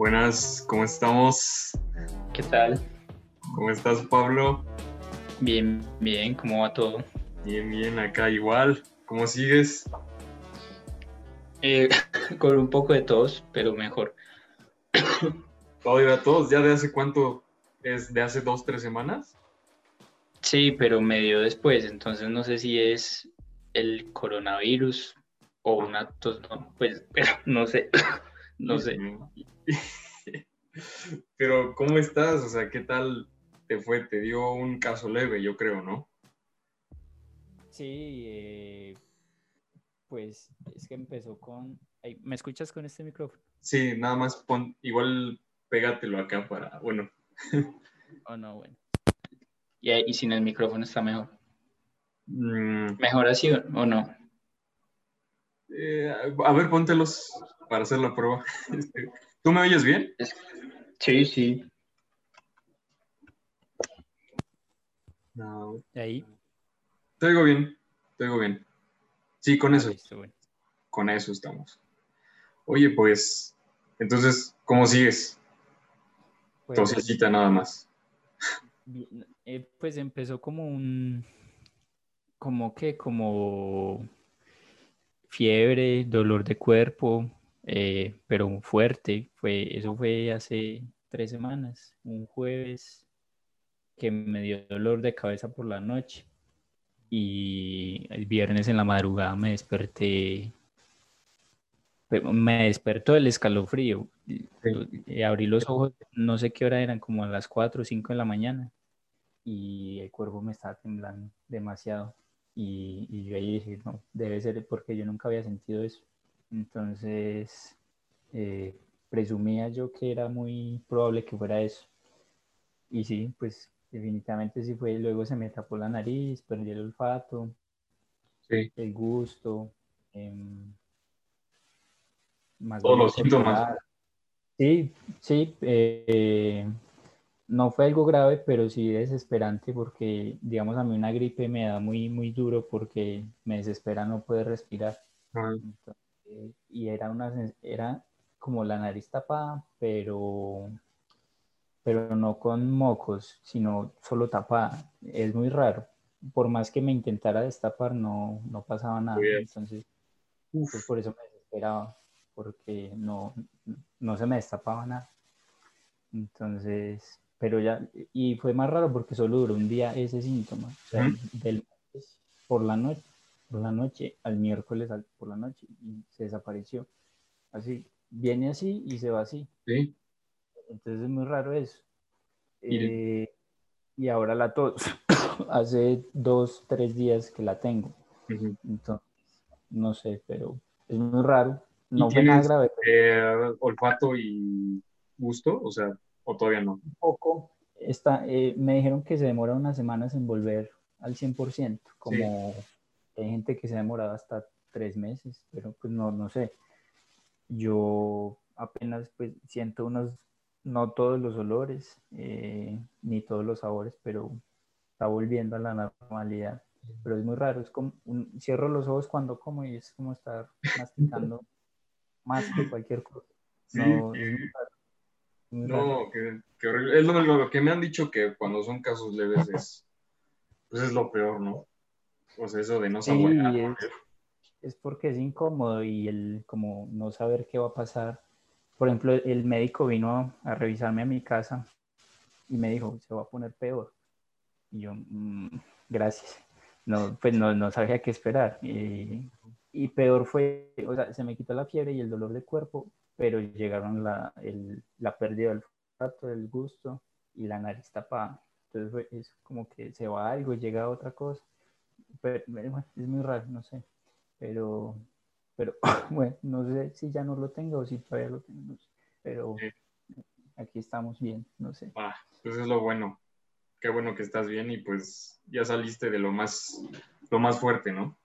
Buenas. ¿cómo estamos? ¿Qué tal? ¿Cómo estás, Pablo? Bien, bien, ¿cómo va todo? Bien, bien, acá igual. ¿Cómo sigues? Eh, con un poco de tos, pero mejor. ¿Todavía todos? ¿Ya de hace cuánto? ¿Es de hace dos, tres semanas? Sí, pero medio después, entonces no sé si es el coronavirus o una tos, no, pues, pero no sé, no sé. Pero, ¿cómo estás? O sea, ¿qué tal te fue? Te dio un caso leve, yo creo, ¿no? Sí, eh, pues es que empezó con... ¿Me escuchas con este micrófono? Sí, nada más pon, igual pégatelo acá para, bueno. Oh, no, bueno. Y, ahí- y sin el micrófono está mejor. Mm, ¿Mejor así o o no? eh, a ver, póntelos para hacer la prueba. ¿Tú me oyes bien? Sí, sí. No. Ahí. Te oigo bien, te oigo bien. Sí, con eso, Listo, bueno. con eso estamos. Oye, pues, entonces, ¿cómo sigues? Pues, Tosecita nada más. eh, pues empezó como un... Como que, como fiebre, dolor de cuerpo, eh, pero fuerte. Fue, eso fue hace tres semanas, un jueves que me dio dolor de cabeza por la noche. Y el viernes en la madrugada me desperté, pe- me despertó el escalofrío. Eh, abrí los ojos, no sé qué hora eran, como a las 4 o 5 de la mañana. Y el cuerpo me estaba temblando demasiado. Y, y yo ahí dije, no, debe ser porque yo nunca había sentido eso. Entonces, eh, presumía yo que era muy probable que fuera eso. Y sí, pues definitivamente sí fue. Luego se me tapó la nariz, perdí el olfato, Sí. el gusto, em, más Todos los síntomas. Sí, sí. eh, no fue algo grave, pero sí desesperante porque, digamos, a mí una gripe me da muy, muy duro porque me desespera no poder respirar. Entonces, y era una era como la nariz tapada, pero pero no con mocos, sino solo tapada. Es muy raro. Por más que me intentara destapar, no, no pasaba nada. Entonces, pues por eso me desesperaba, porque no, no se me destapaba nada. Entonces, pero ya, y fue más raro porque solo duró un día ese síntoma. O sea, Ujú. del por la noche, por la noche al miércoles al- por la noche y se desapareció. Así, viene así y se va así. sí. Entonces es muy raro eso. Y- Eh, y ahora la tos. Hace dos, tres días que la tengo. Entonces, no sé, pero es muy raro. No ¿Y fue nada grave, Eh, olfato y gusto, o sea, o todavía no. un poco. Está, eh, me dijeron que se demora unas semanas en volver al 100%, como hay gente que se ha demorado hasta tres meses, pero pues no, no sé. Yo apenas pues siento unos, no todos los olores, eh, ni todos los sabores, pero está volviendo a la normalidad. Pero es muy raro, es como, un- cierro los ojos cuando como y es como estar masticando más que cualquier cosa. Sí, No, que- muy raro. no, qué, qué horrible. Es lo, lo que me han dicho que cuando son casos leves es, pues es lo peor, ¿no? O sea, eso de no Sí, saborear. es, es porque es incómodo y el como no saber qué va a pasar. Por ejemplo, el médico vino a revisarme a mi casa y me dijo, se va a poner peor. Y yo, "Mm, gracias. No, pues no, no sabía qué esperar. Y, y peor fue, o sea, se me quitó la fiebre y el dolor de cuerpo, pero llegaron la, el- la pérdida del olfato, del gusto y la nariz tapada. Entonces fue, es como que se va algo y llega otra cosa. Pero, bueno, es muy raro, no sé. Pero, pero bueno, no sé si ya no lo tengo o si todavía lo tengo. no sé. Pero aquí estamos bien, no sé. Ah, pues es lo bueno. Qué bueno que estás bien y pues ya saliste de lo más, lo más fuerte, ¿no?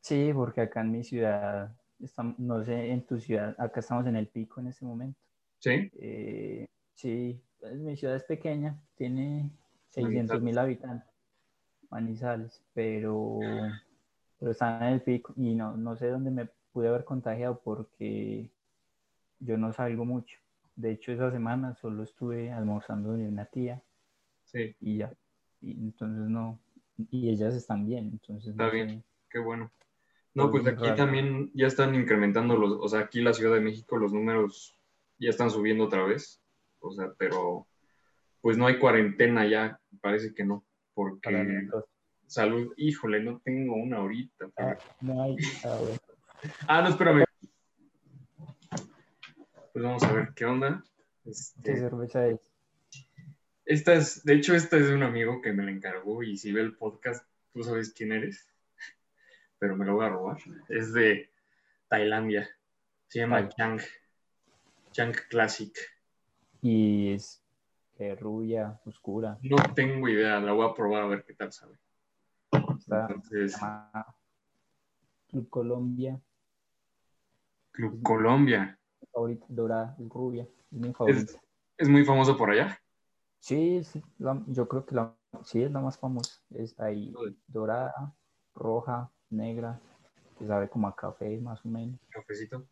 Sí, porque acá en mi ciudad, estamos, no sé, en tu ciudad, acá estamos en el pico en este momento. Sí. Eh, sí, pues, mi ciudad es pequeña, tiene 600 mil habitantes, Manizales, pero, pero están en el pico y no, no sé dónde me pude haber contagiado porque yo no salgo mucho. De hecho, esa semana solo estuve almorzando de una tía Sí, y ya. Y entonces no, y ellas están bien, entonces Está no bien. sé. qué bueno. No, pues aquí raro. también ya están incrementando los, o sea, aquí en la Ciudad de México los números ya están subiendo otra vez. O sea, pero pues no hay cuarentena ya, parece que no, porque salud, híjole, no tengo una ahorita. pero- Ah, no hay. ah, bueno. Ah, no, espérame. Pues vamos a ver qué onda. ¿Qué Este, cerveza es? esta es, de hecho, esta es de un amigo que me la encargó y si ve el podcast, tú sabes quién eres, pero me lo voy a robar. Es de Tailandia. Se llama. Chang. Chang Classic. Y es eh, rubia, oscura. No tengo idea, la voy a probar a ver qué tal sabe. Está Entonces, Club Colombia. Club Colombia. Favorita, dorada, es rubia. Es mi favorita. Es muy famoso por allá. Sí, la- yo creo que la, sí es la más famosa. Es ahí dorada, roja, negra, que sabe como a café más o menos. Cafecito.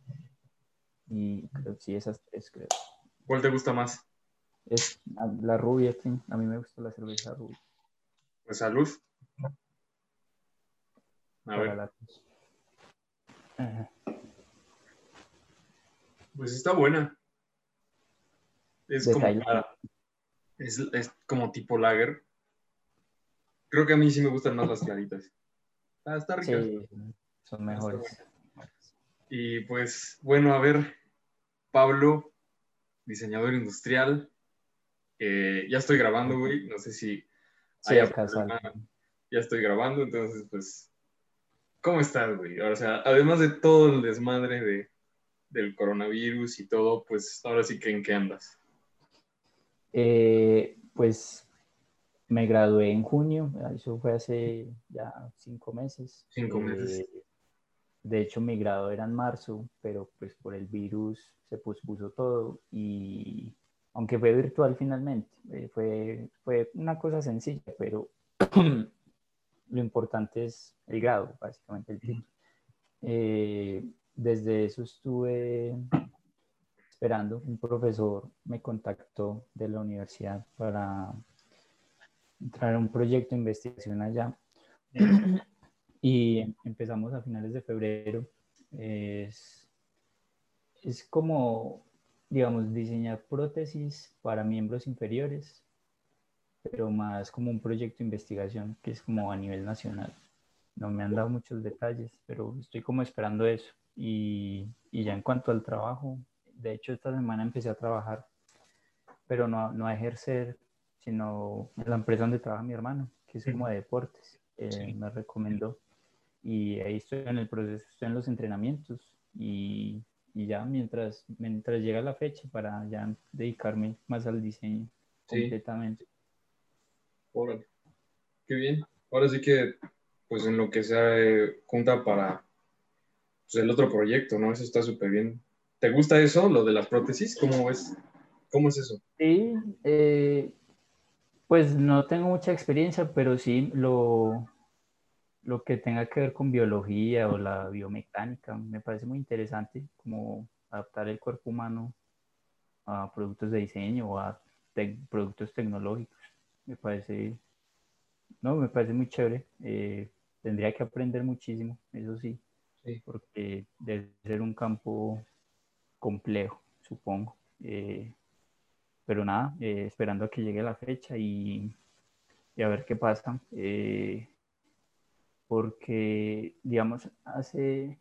Y creo que sí, esas tres creo. ¿Cuál te gusta más? Es la, rubia. A mí me gusta la cerveza rubia. Pues salud. A ver, la- pues está buena. Es De como, Tailandia. es, es como tipo lager. Creo que a mí sí me gustan más las claritas. Ah, está rica. Sí, son mejores. Y pues, bueno, a ver, Pablo, diseñador industrial. Eh, ya estoy grabando, güey. No sé si Sí, haya. Ya estoy grabando, entonces, pues, ¿cómo estás, güey? O sea, además de todo el desmadre de, del coronavirus y todo, pues, ahora sí que en qué andas. Eh, pues me gradué en junio, eso fue hace ya cinco meses. Cinco Eh, meses. De hecho, mi grado era en marzo, pero pues por el virus se pospuso todo y aunque fue virtual finalmente, eh, fue, fue una cosa sencilla, pero lo importante es el grado, básicamente el título. Eh, desde eso estuve esperando. Un profesor me contactó de la universidad para entrar a un proyecto de investigación allá. y empezamos a finales de febrero. Es, es como, digamos, diseñar prótesis para miembros inferiores, pero más como un proyecto de investigación que es como a nivel nacional. No me han dado muchos detalles, pero estoy como esperando eso. Y, y ya en cuanto al trabajo, de hecho esta semana empecé a trabajar, pero no, no a ejercer, sino en la empresa donde trabaja mi hermano, que es como de deportes. Eh, Sí. Me recomendó. Y ahí estoy en el proceso, estoy en los entrenamientos y, y ya mientras, mientras llega la fecha para ya dedicarme más al diseño Sí. completamente. Órale. Qué bien. Ahora sí que, pues, en lo que se eh, junta para pues, el otro proyecto, ¿no? Eso está súper bien. ¿Te gusta eso, lo de las prótesis? ¿Cómo ves? ¿Cómo es eso? Sí, eh, pues no tengo mucha experiencia, pero sí lo, lo que tenga que ver con biología o la biomecánica me parece muy interesante, como adaptar el cuerpo humano a productos de diseño o a productos tecnológicos. Me parece, no, me parece muy chévere. Eh, tendría que aprender muchísimo, eso sí, Sí. porque debe ser un campo complejo, supongo. Eh, pero nada, eh, esperando a que llegue la fecha y, y a ver qué pasa. Eh, porque, digamos, hace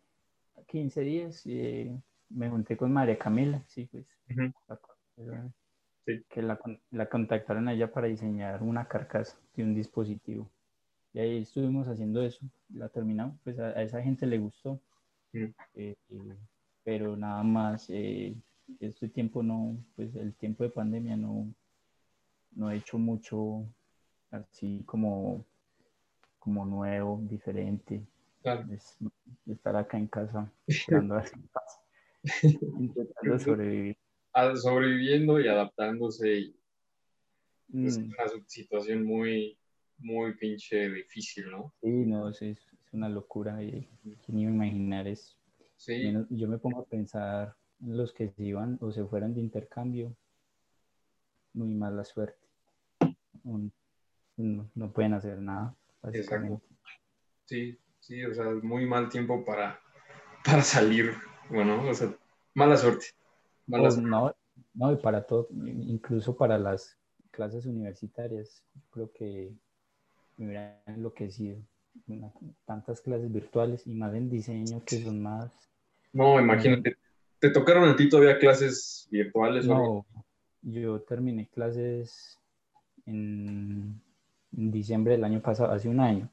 15 días eh, me junté con María Camila, sí, pues, Ujú. la- Sí. que la, la contactaron a ella para diseñar una carcasa de un dispositivo. Y ahí estuvimos haciendo eso, la terminamos, pues a, a esa gente le gustó. Eh, eh, pero nada más, este tiempo no, pues el tiempo de pandemia no, no he hecho mucho así como, como nuevo, diferente. Claro. Es estar acá en casa, esperando a ver qué pasa, intentando sobrevivir. Sobreviviendo y adaptándose. y, es Mm, una situación muy, muy pinche difícil, ¿no? sí, no, es, es una locura. Y, ¿Quién iba a imaginar? Sí. Menos- yo me pongo a pensar los que se iban o se fueron de intercambio, muy mala suerte. no, pueden hacer nada, Exacto. Sí, sí, o sea, muy mal tiempo para, para salir. Bueno, o sea, mala suerte. Mala suerte. No, no, y para todo, incluso para las clases universitarias, creo que me hubiera enloquecido. tantas clases virtuales y más en diseño que son más... No, imagínate, ¿te tocaron a ti todavía clases virtuales? No, yo terminé clases en, en diciembre del año pasado, hace un año.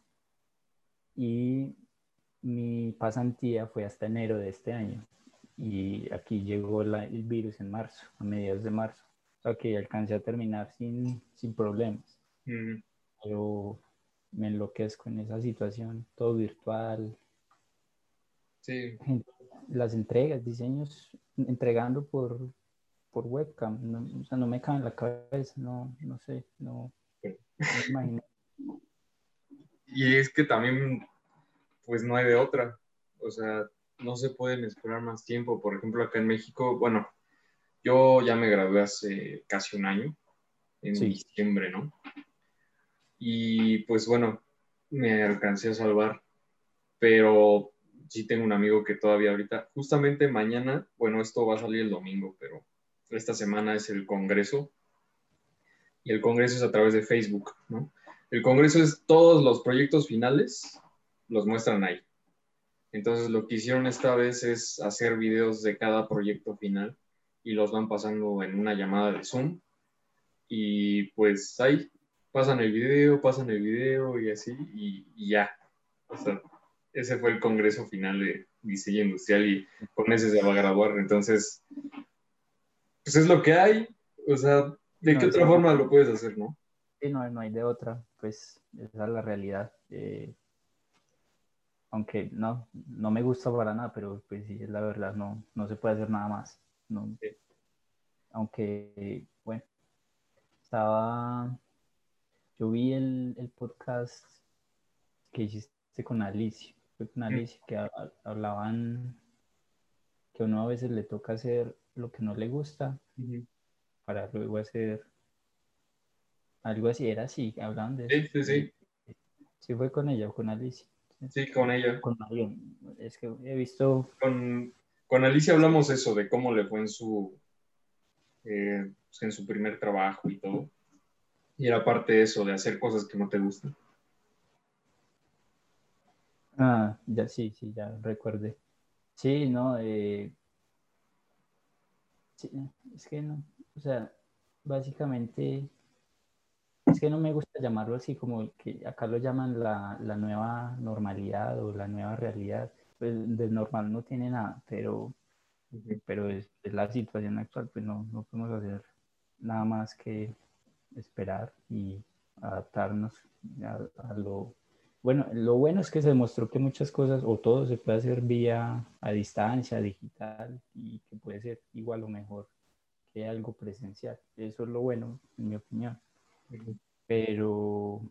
Y mi pasantía fue hasta enero de este año y aquí llegó el virus en marzo, a mediados de marzo. O sea que alcancé a terminar sin, sin problemas. Pero me enloquezco en esa situación, todo virtual. Sí. Las entregas, diseños, entregando por, por webcam, no, o sea, no me cae en la cabeza, no, no sé, no. Y es que también, pues no hay de otra. O sea, no se pueden esperar más tiempo. Por ejemplo, acá en México, bueno, yo ya me gradué hace casi un año, en diciembre, ¿no? Y pues bueno, me alcancé a salvar, pero sí tengo un amigo que todavía ahorita, justamente mañana, bueno, esto va a salir el domingo, pero esta semana es el Congreso y el Congreso es a través de Facebook, ¿no? El Congreso es todos los proyectos finales, los muestran ahí. Entonces lo que hicieron esta vez es hacer videos de cada proyecto final y los van pasando en una llamada de Zoom. Y pues ahí pasan el video, pasan el video y así, y, ya. O sea, ese fue el congreso final de diseño industrial y con ese se va a graduar. Entonces, pues es lo que hay. O sea, ¿de qué otra forma lo puedes hacer, no? Sí, no, no hay de otra. Pues esa es la realidad. Eh, aunque no, no me gusta para nada, pero pues sí, es la verdad, no, no se puede hacer nada más. No, Aunque, bueno, estaba, yo vi el, el podcast que hiciste con Alicia, con Alicia, que hablaban que uno a veces le toca hacer lo que no le gusta para luego hacer algo así, era así, hablaban de eso. Sí, sí, sí. Sí fue con ella o con Alicia. Sí, con ella. Con Es que he visto. Con, con Alicia hablamos eso, de cómo le fue en su, eh, pues, en su primer trabajo y todo. Y era parte de eso, de hacer cosas que no te gustan. Ah, ya sí, sí, ya recuerde. Sí, no, eh, sí, es que no, o sea, básicamente es que no me gusta llamarlo así como que acá lo llaman la, la nueva normalidad o la nueva realidad. Pues del normal no tiene nada, pero, pero es, la situación actual, pues no, no podemos hacer nada más que esperar y adaptarnos a, lo bueno. Lo bueno es que se demostró que muchas cosas o todo se puede hacer vía a distancia, digital y que puede ser igual o mejor que algo presencial. Eso es lo bueno, en mi opinión pero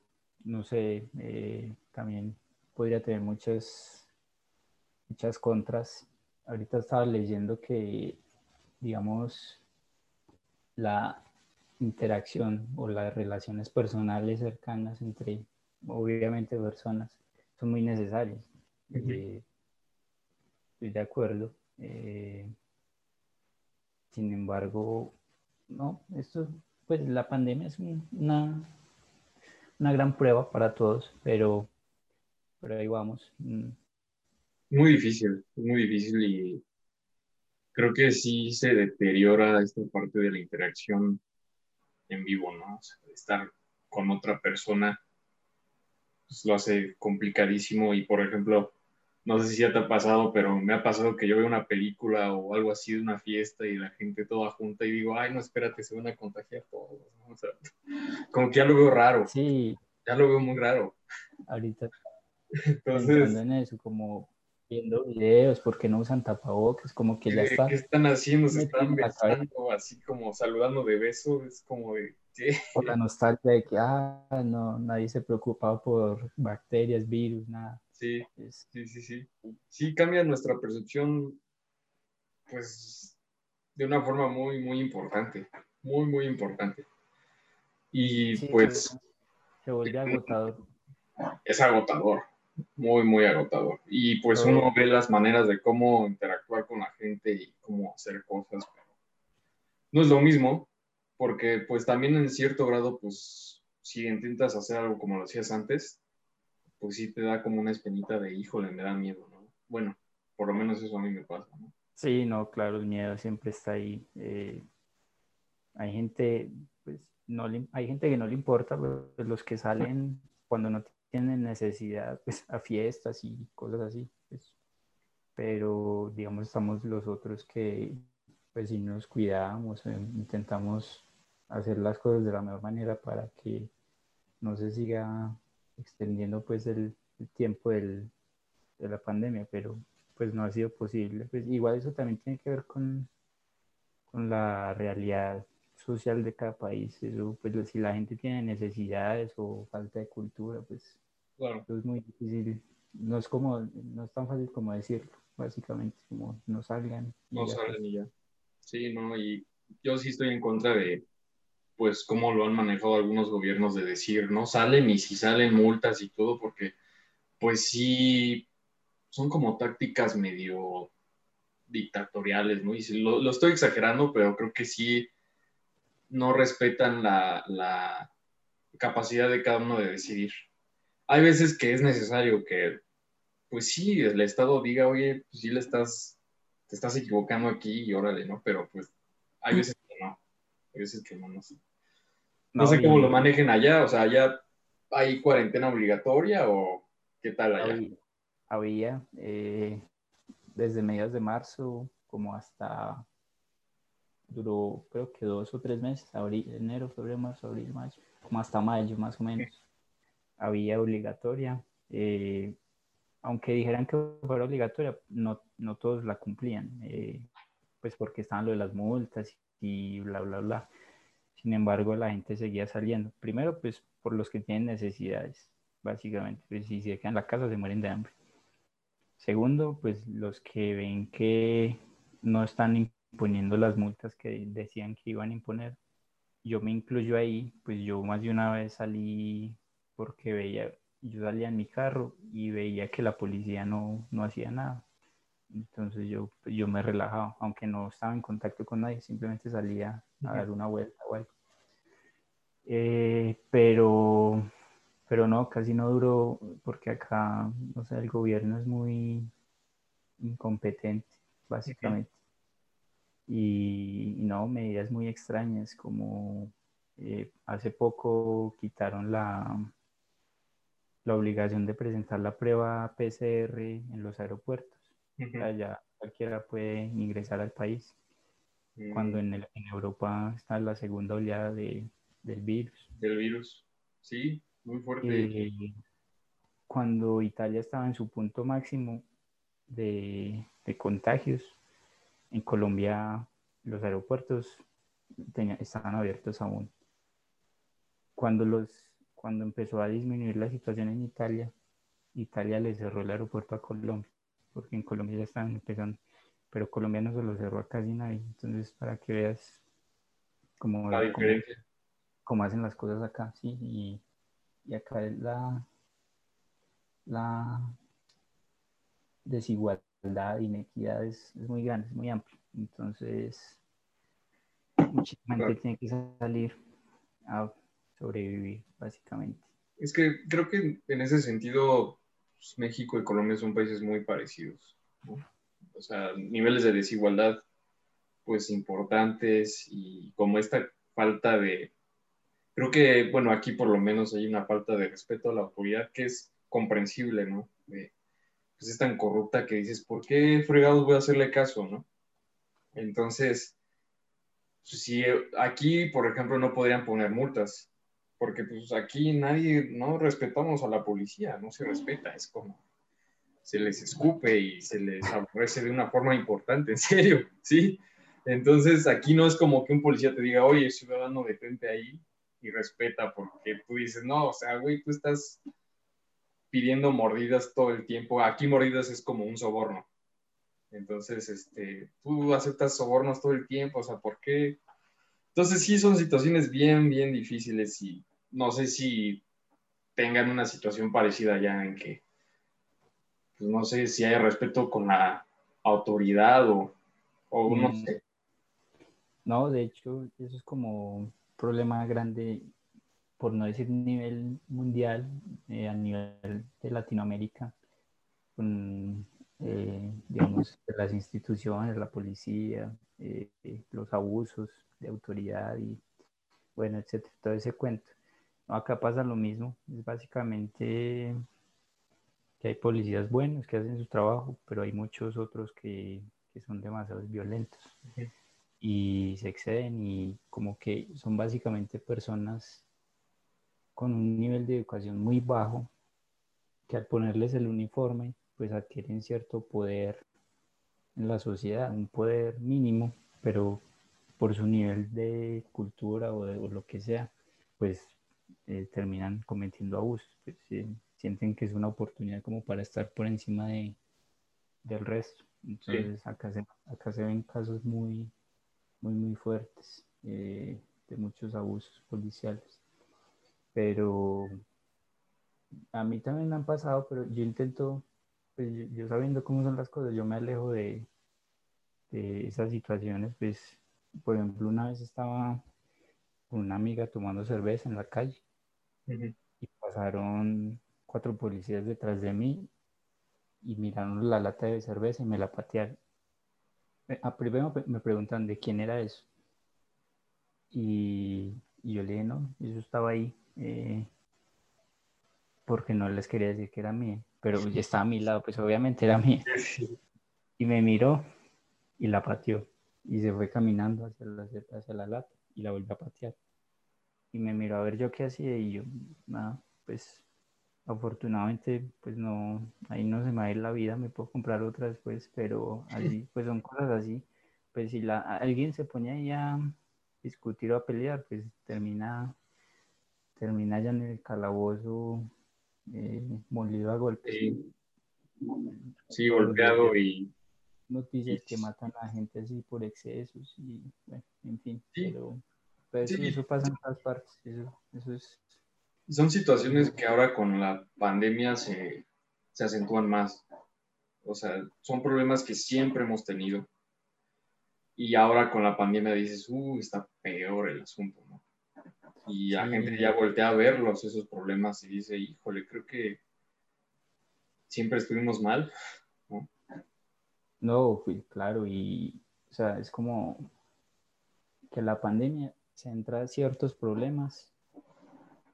no sé, eh, también podría tener muchas, muchas contras. Ahorita estaba leyendo que, digamos, la interacción o las relaciones personales cercanas entre, obviamente, personas son muy necesarias. Eh, estoy de acuerdo. Eh, sin embargo, no, esto, pues la pandemia es una, una gran prueba para todos, pero, pero ahí vamos. Mm. Muy difícil, muy difícil y creo que sí se deteriora esta parte de la interacción en vivo, ¿no? estar con otra persona pues, lo hace complicadísimo y, por ejemplo, no sé si ya te ha pasado, pero me ha pasado que yo veo una película o algo así de una fiesta y la gente toda junta y digo, ay, no, espérate, se van a contagiar todos. O sea, como que ya lo veo raro. Sí. Ya lo veo muy raro. Ahorita. Entonces. En eso, como viendo videos, porque no usan tapabocas, como que ya está. ¿Qué están haciendo? Se están besando, así como saludando de beso, es como de. ¿qué? O la nostalgia de que, ah, no, nadie se preocupaba por bacterias, virus, nada. Sí, sí, sí, sí. Sí cambia nuestra percepción, pues, de una forma muy, muy importante, muy, muy importante. Y Sí, pues Se vuelve agotador. es agotador, muy, muy agotador. Y pues uno ve las maneras de cómo interactuar con la gente y cómo hacer cosas, pero no es lo mismo, porque pues también en cierto grado, pues si intentas hacer algo como lo hacías antes, pues sí te da como una espinita de, híjole, me da miedo, ¿no? Bueno, por lo menos eso a mí me pasa, ¿no? Sí, no, claro, el miedo siempre está ahí. Eh, hay gente, pues, no le- hay gente que no le importa, pues, los que salen cuando no tienen necesidad, pues, a fiestas y cosas así, pues. Pero, digamos, estamos los otros que, pues, si nos cuidamos, eh, intentamos hacer las cosas de la mejor manera para que no se siga extendiendo, pues, el, el tiempo del, de la pandemia, pero pues no ha sido posible. Pues igual eso también tiene que ver con, con la realidad social de cada país. Eso, pues si la gente tiene necesidades o falta de cultura, pues Claro. eso es muy difícil. No es como, no es tan fácil como decirlo, básicamente, como no salgan. No ya, salen y ya. Sí, no, y yo sí estoy en contra de, pues, cómo lo han manejado algunos gobiernos de decir, no salen y si salen multas y todo, porque, pues sí, son como tácticas medio dictatoriales, ¿no? Y lo, lo estoy exagerando, pero creo que sí no respetan la, la capacidad de cada uno de decidir. Hay veces que es necesario que, pues sí, el Estado diga, oye, pues sí le estás, te estás equivocando aquí y órale, ¿no? Pero pues hay veces veces que no, no sé. No, No, sé cómo lo manejen allá, o sea, allá hay cuarentena obligatoria o qué tal allá. había, había, eh, desde mediados de marzo como hasta duró creo que dos o tres meses, abril, enero, febrero, marzo, abril, mayo, como hasta mayo más o menos. Había obligatoria. eh, aunque dijeran que fuera obligatoria, no, no todos la cumplían, eh, pues porque estaban lo de las multas y bla, bla, bla. Sin embargo, la gente seguía saliendo. Primero, pues por los que tienen necesidades, básicamente. Pues, si se quedan en la casa, se mueren de hambre. Segundo, pues los que ven que no están imponiendo las multas que decían que iban a imponer. Yo me incluyo ahí, pues yo más de una vez salí porque veía, yo salía en mi carro y veía que la policía no, no hacía nada. Entonces yo, yo me relajaba, aunque no estaba en contacto con nadie, simplemente salía a dar una vuelta o algo. Eh, pero, pero no, casi no duró porque acá, o sea, el gobierno es muy incompetente, básicamente. Y, y no, medidas muy extrañas, como eh, hace poco quitaron la, la obligación de presentar la prueba PCR en los aeropuertos. Sea, ya cualquiera puede ingresar al país, Mm, cuando en, el- en Europa está la segunda oleada de, del virus. Del virus. Sí, muy fuerte. Eh, cuando Italia estaba en su punto máximo de, de contagios, en Colombia los aeropuertos tenía- estaban abiertos aún. Cuando, los, cuando empezó a disminuir la situación en Italia, Italia le cerró el aeropuerto a Colombia, porque en Colombia ya estaban empezando, pero Colombia no se lo cerró a casi nadie. Entonces, para que veas cómo, la cómo- diferencia. cómo hacen las cosas acá, sí, y, y acá es la, la desigualdad, inequidad es, es muy grande, es muy amplia. Entonces, muchísima gente Claro. tiene que salir a sobrevivir, básicamente. Es que creo que en ese sentido pues, México y Colombia son países muy parecidos. O sea, niveles de desigualdad pues importantes y como esta falta de... Creo que, bueno, aquí por lo menos hay una falta de respeto a la autoridad que es comprensible, ¿no? Pues es tan corrupta que dices, ¿por qué fregados voy a hacerle caso, no? Entonces, si aquí, por ejemplo, no podrían poner multas, porque pues aquí nadie, no respetamos a la policía, no se respeta, es como se les escupe y se les aborrece de una forma importante, en serio, ¿sí? Entonces aquí no es como que un policía te diga, oye, ciudadano, detente ahí y respeta, porque tú dices, no, o sea, güey, tú estás pidiendo mordidas todo el tiempo, aquí mordidas es como un soborno. Entonces, este, tú aceptas sobornos todo el tiempo, o sea, ¿por qué? Entonces sí son situaciones bien, bien difíciles y no sé si tengan una situación parecida ya en que, pues no sé si hay respeto con la autoridad o, o no Mm. sé. No, de hecho, eso es como un problema grande, por no decir nivel mundial, eh, a nivel de Latinoamérica, con, eh, digamos, las instituciones, la policía, eh, los abusos de autoridad y, bueno, etcétera, todo ese cuento. No, acá pasa lo mismo, es básicamente que hay policías buenos que hacen su trabajo, pero hay muchos otros que, que son demasiado violentos y se exceden y como que son básicamente personas con un nivel de educación muy bajo que al ponerles el uniforme pues adquieren cierto poder en la sociedad, un poder mínimo, pero por su nivel de cultura o, de, o lo que sea, pues eh, terminan cometiendo abusos, pues, eh, sienten que es una oportunidad como para estar por encima de, del resto. Entonces acá, se, acá se ven casos muy, muy, muy fuertes eh, de muchos abusos policiales. Pero a mí también me han pasado, pero yo intento, pues yo, yo sabiendo cómo son las cosas, yo me alejo de, de esas situaciones. Pues, por ejemplo, una vez estaba con una amiga tomando cerveza en la calle y pasaron cuatro policías detrás de mí y miraron la lata de cerveza y me la patearon. Eh, A primero me- me preguntan de quién era eso. Y, y yo le dije, no, eso estaba ahí. eh, porque no les quería decir que era mía. Pero ya estaba a mi lado, pues obviamente era mía. Y me miró y la pateó. Y se fue caminando hacia la, hacia la lata y la volvió a patear. Y me miró a ver yo qué hacía y yo, nada, pues afortunadamente, pues no, ahí no se me va a ir la vida, me puedo comprar otra después, pero así, pues son cosas así. Pues si la, alguien se pone ahí a discutir o a pelear, pues termina, termina ya en el calabozo eh, molido a golpes. Sí, sí, golpeado y Noticias que matan a gente así por excesos y, bueno, en fin, Sí. pero, pero eso, Sí. eso pasa en todas partes, eso, eso es son situaciones que ahora con la pandemia se, se acentúan más. O sea, son problemas que siempre hemos tenido. Y ahora con la pandemia dices, uh, está peor el asunto, ¿no? Y la Sí. gente ya voltea a verlos, esos problemas, y dice, híjole, creo que siempre estuvimos mal. No, fui, claro, y o sea, es como que la pandemia centra ciertos problemas,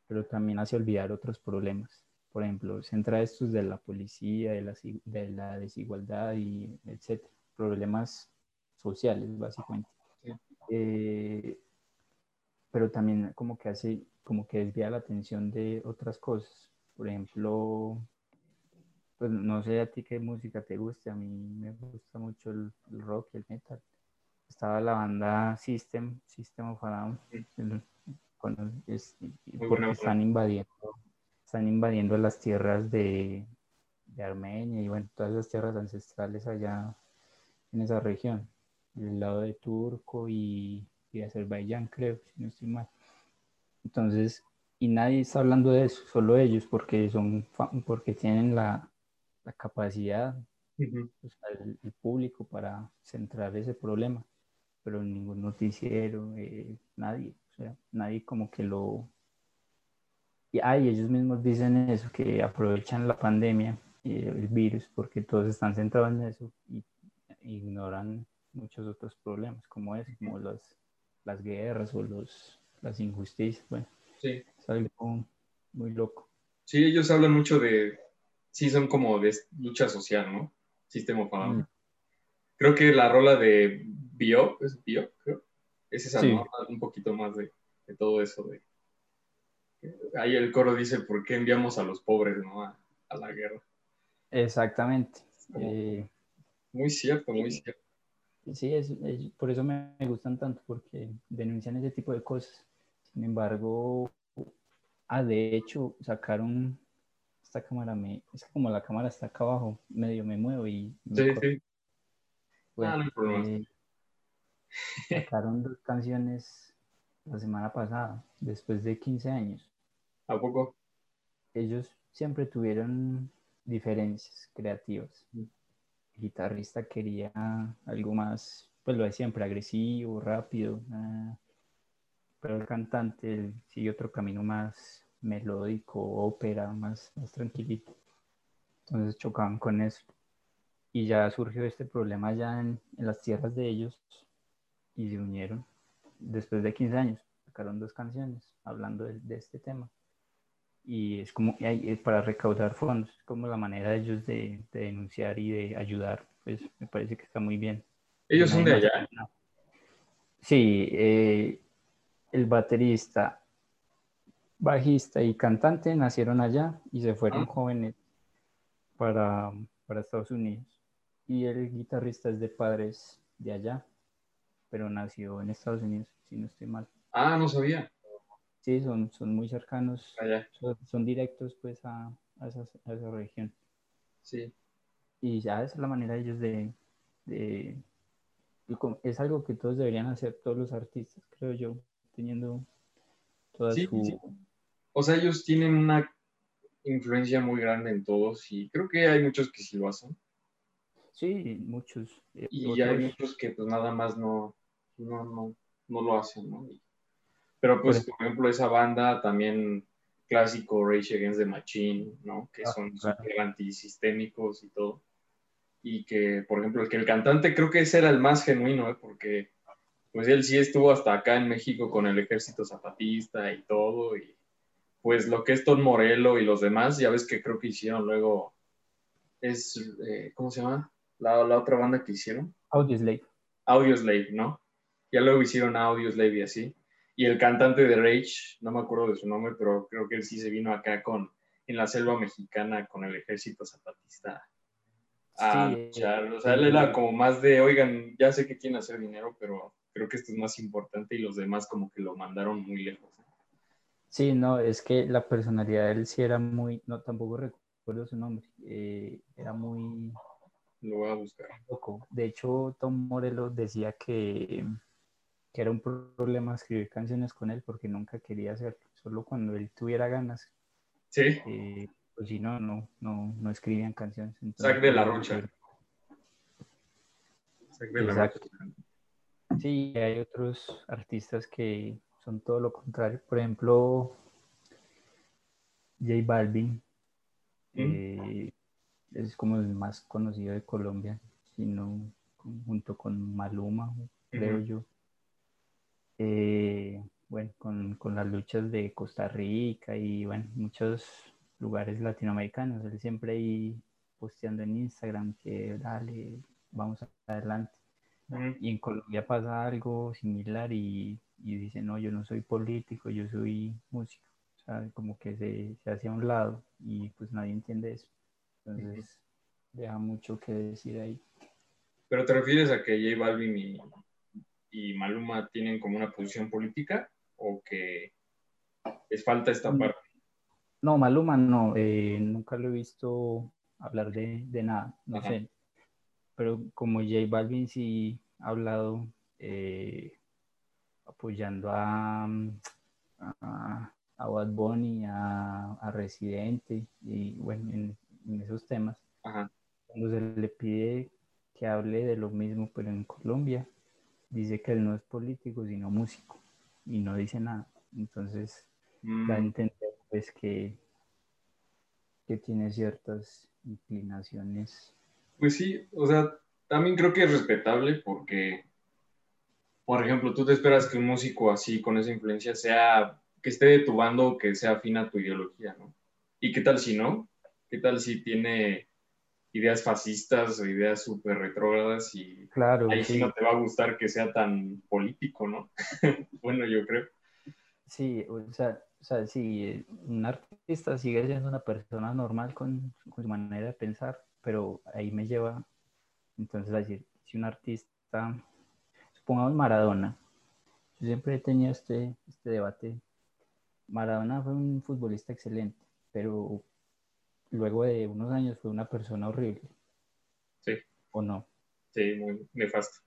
pero también hace olvidar otros problemas. Por ejemplo, centra estos de la policía, de la, de la desigualdad y etcétera, problemas sociales, básicamente. Sí. Eh, pero también como que hace, como que desvía la atención de otras cosas. Por ejemplo, pues no sé a ti qué música te guste, a mí me gusta mucho el, el rock y el metal. Estaba la banda System, System of a Down, el- con- es- porque están invadiendo, están invadiendo las tierras de, de Armenia y bueno, todas las tierras ancestrales allá en esa región, del lado de Turco y, y de Azerbaiyán, creo, si no estoy mal. Entonces, y nadie está hablando de eso, solo ellos, porque son porque tienen la, la capacidad, Ujú. o sea, el, el público para centrar ese problema, pero ningún noticiero, eh, nadie, o sea, nadie como que lo... Y ay, ellos mismos dicen eso, que aprovechan la pandemia, eh, el virus, porque todos están centrados en eso y ignoran muchos otros problemas, como es, como las, las guerras o los, las injusticias, bueno, Sí. es algo muy loco. Sí, ellos hablan mucho de, sí, son como de lucha social, ¿no? Sistema of. Mm. Creo que la rola de Bio, es Bio, creo. Es esa, Sí. ¿no? Un poquito más de, de todo eso de... Ahí el coro dice, ¿por qué enviamos a los pobres, no? A, a la guerra. Exactamente. Eh, Muy cierto, muy Sí. cierto. sí, es, es- por eso me, me gustan tanto, porque denuncian ese tipo de cosas. Sin embargo, ah, de hecho, sacaron esta cámara, me, es que como la cámara está acá abajo, medio me muevo y me Sí, sí. Ah, no hay problema. eh, sacaron dos canciones la semana pasada, después de 15 años. ¿A poco? Ellos siempre tuvieron diferencias creativas. Mm. El guitarrista quería algo más, pues lo de siempre, agresivo, rápido. pero el cantante sigue otro camino más melódico, ópera, más, más tranquilito. Entonces chocaban con eso. Y ya surgió este problema ya en, en las tierras de ellos y se unieron. Después de 15 años, sacaron dos canciones hablando de, de este tema. Y es como eh, para recaudar fondos, es como la manera de ellos de, de denunciar y de ayudar. Pues me parece que está muy bien. Ellos son de allá. nada. Sí, eh, el baterista, bajista y cantante nacieron allá y se fueron Ah. jóvenes para, para Estados Unidos. Y el guitarrista es de padres de allá, pero nació en Estados Unidos, si no estoy mal. Ah, no sabía. Sí, son, son muy cercanos, Allá, son, son directos pues a, a esa, a esa región. sí. Y ya esa es la manera de ellos de, de- es algo que todos deberían hacer, todos los artistas, creo yo, teniendo toda Sí, su... sí. O sea, ellos tienen una influencia muy grande en todos y creo que hay muchos que sí lo hacen. Sí, muchos. eh, Y hay otros- muchos que pues nada más no, no, no, no lo hacen, ¿no? Pero pues, por ejemplo, esa banda también clásico Rage Against the Machine, ¿no? Que Ah, son claro. súper antisistémicos y todo. Y que, por ejemplo, el que el cantante creo que ese era el más genuino, ¿eh? Porque pues él sí estuvo hasta acá en México con el ejército zapatista y todo. Y pues lo que es Tom Morello y los demás, ya ves que creo que hicieron luego, es, eh, ¿cómo se llama? La, la otra banda que hicieron. Audioslave. Audioslave, ¿no? Ya luego hicieron Audioslave y así. Y el cantante de Rage, no me acuerdo de su nombre, pero creo que él sí se vino acá con, en la selva mexicana con el ejército zapatista a Sí, luchar. O sea, él era como más de, oigan, ya sé que quieren hacer dinero, pero creo que esto es más importante y los demás como que lo mandaron muy lejos. Sí, no, es que la personalidad de él sí era muy, no, tampoco recuerdo su nombre, eh, era muy Lo voy a buscar. loco. De hecho, Tom Morello decía que, que era un problema escribir canciones con él porque nunca quería hacerlo, solo cuando él tuviera ganas. Sí, eh, pues si no, no, no, no escribían canciones. Zac de la Rocha. Zac de la. Rocha. Sí, hay otros artistas que son todo lo contrario. Por ejemplo, J Balvin Mm. eh, es como el más conocido de Colombia, sino junto con Maluma, creo yo. Eh, bueno, con, con las luchas de Costa Rica y bueno, muchos lugares latinoamericanos. Él siempre ahí posteando en Instagram que dale, vamos adelante. Y en Colombia pasa algo similar y, y dice, no, yo no soy político, yo soy músico. O sea, como que se, se hace a un lado y pues nadie entiende eso. Entonces, deja mucho que decir ahí. Pero te refieres a que J Balvin y, y Maluma tienen como una posición política o que les falta esta parte? No, Maluma no, eh, nunca lo he visto hablar de, de nada, no Ajá. sé. Pero como J Balvin sí ha hablado eh, apoyando a, a, a Bad Bunny, a, a Residente y bueno, en, en esos temas. Ajá. Cuando se le pide que hable de lo mismo, pero en Colombia, dice que él no es político, sino músico y no dice nada. Entonces, Mm, da a entender pues que, que tiene ciertas inclinaciones. Pues sí, o sea, también creo que es respetable porque, por ejemplo, tú te esperas que un músico así, con esa influencia, sea, que esté de tu bando o que sea afín a tu ideología, ¿no? ¿Y qué tal si no? ¿Qué tal si tiene ideas fascistas o ideas súper retrógradas y Claro, ahí sí sí, no te va a gustar que sea tan político, ¿no? bueno, yo creo. sí, o sea, o sea, eh, un artista sigue siendo una persona normal con, con su manera de pensar, pero ahí me lleva entonces a decir, si un artista, supongamos Maradona, yo siempre he tenido este, este debate, Maradona fue un futbolista excelente, pero luego de unos años fue una persona horrible. Sí. ¿O no? Sí, muy nefasto.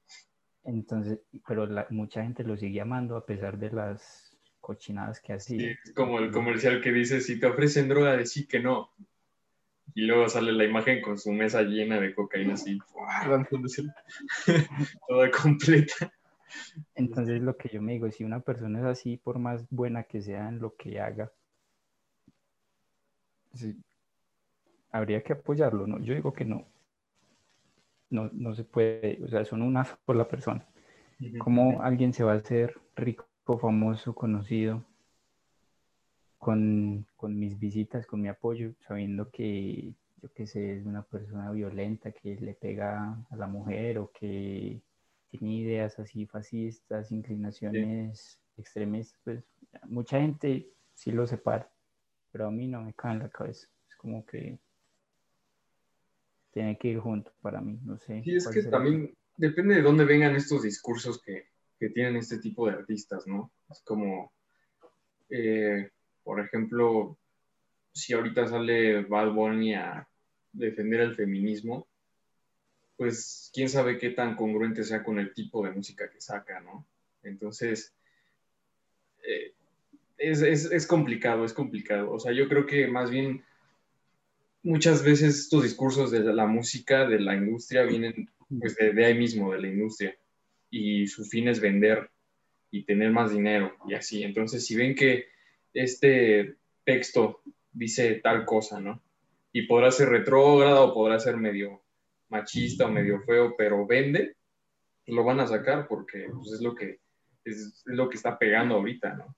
Entonces, pero la, mucha gente lo sigue amando a pesar de las cochinadas que hacía. Sí, es como el comercial que dice, si te ofrecen droga, decí que no. Y luego sale la imagen con su mesa llena de cocaína así, toda completa. Entonces lo que yo me digo, si una persona es así, por más buena que sea en lo que haga, sí, habría que apoyarlo, ¿no? Yo digo que no. No, no se puede, o sea, son una por la persona. ¿Cómo alguien se va a hacer rico, famoso, conocido con, con mis visitas, con mi apoyo, sabiendo que, yo qué sé, es una persona violenta, que le pega a la mujer o que tiene ideas así fascistas, inclinaciones extremistas, pues mucha gente sí lo separa, pero a mí no me cae en la cabeza. Es como que tiene que ir junto para mí, no sé. Sí, es que también depende de dónde vengan estos discursos que, que tienen este tipo de artistas, ¿no? Es como, eh, por ejemplo, si ahorita sale Bad Bunny a defender el feminismo, pues quién sabe qué tan congruente sea con el tipo de música que saca, ¿no? Entonces, eh, es, es, es, complicado, es complicado. O sea, yo creo que más bien muchas veces estos discursos de la música, de la industria, vienen pues de, de ahí mismo, de la industria. Y su fin es vender y tener más dinero y así. Entonces, si ven que este texto dice tal cosa, ¿no? Y podrá ser retrógrado o podrá ser medio machista o medio feo, pero vende, pues lo van a sacar porque pues, es, lo que, es, lo que está pegando ahorita, ¿no?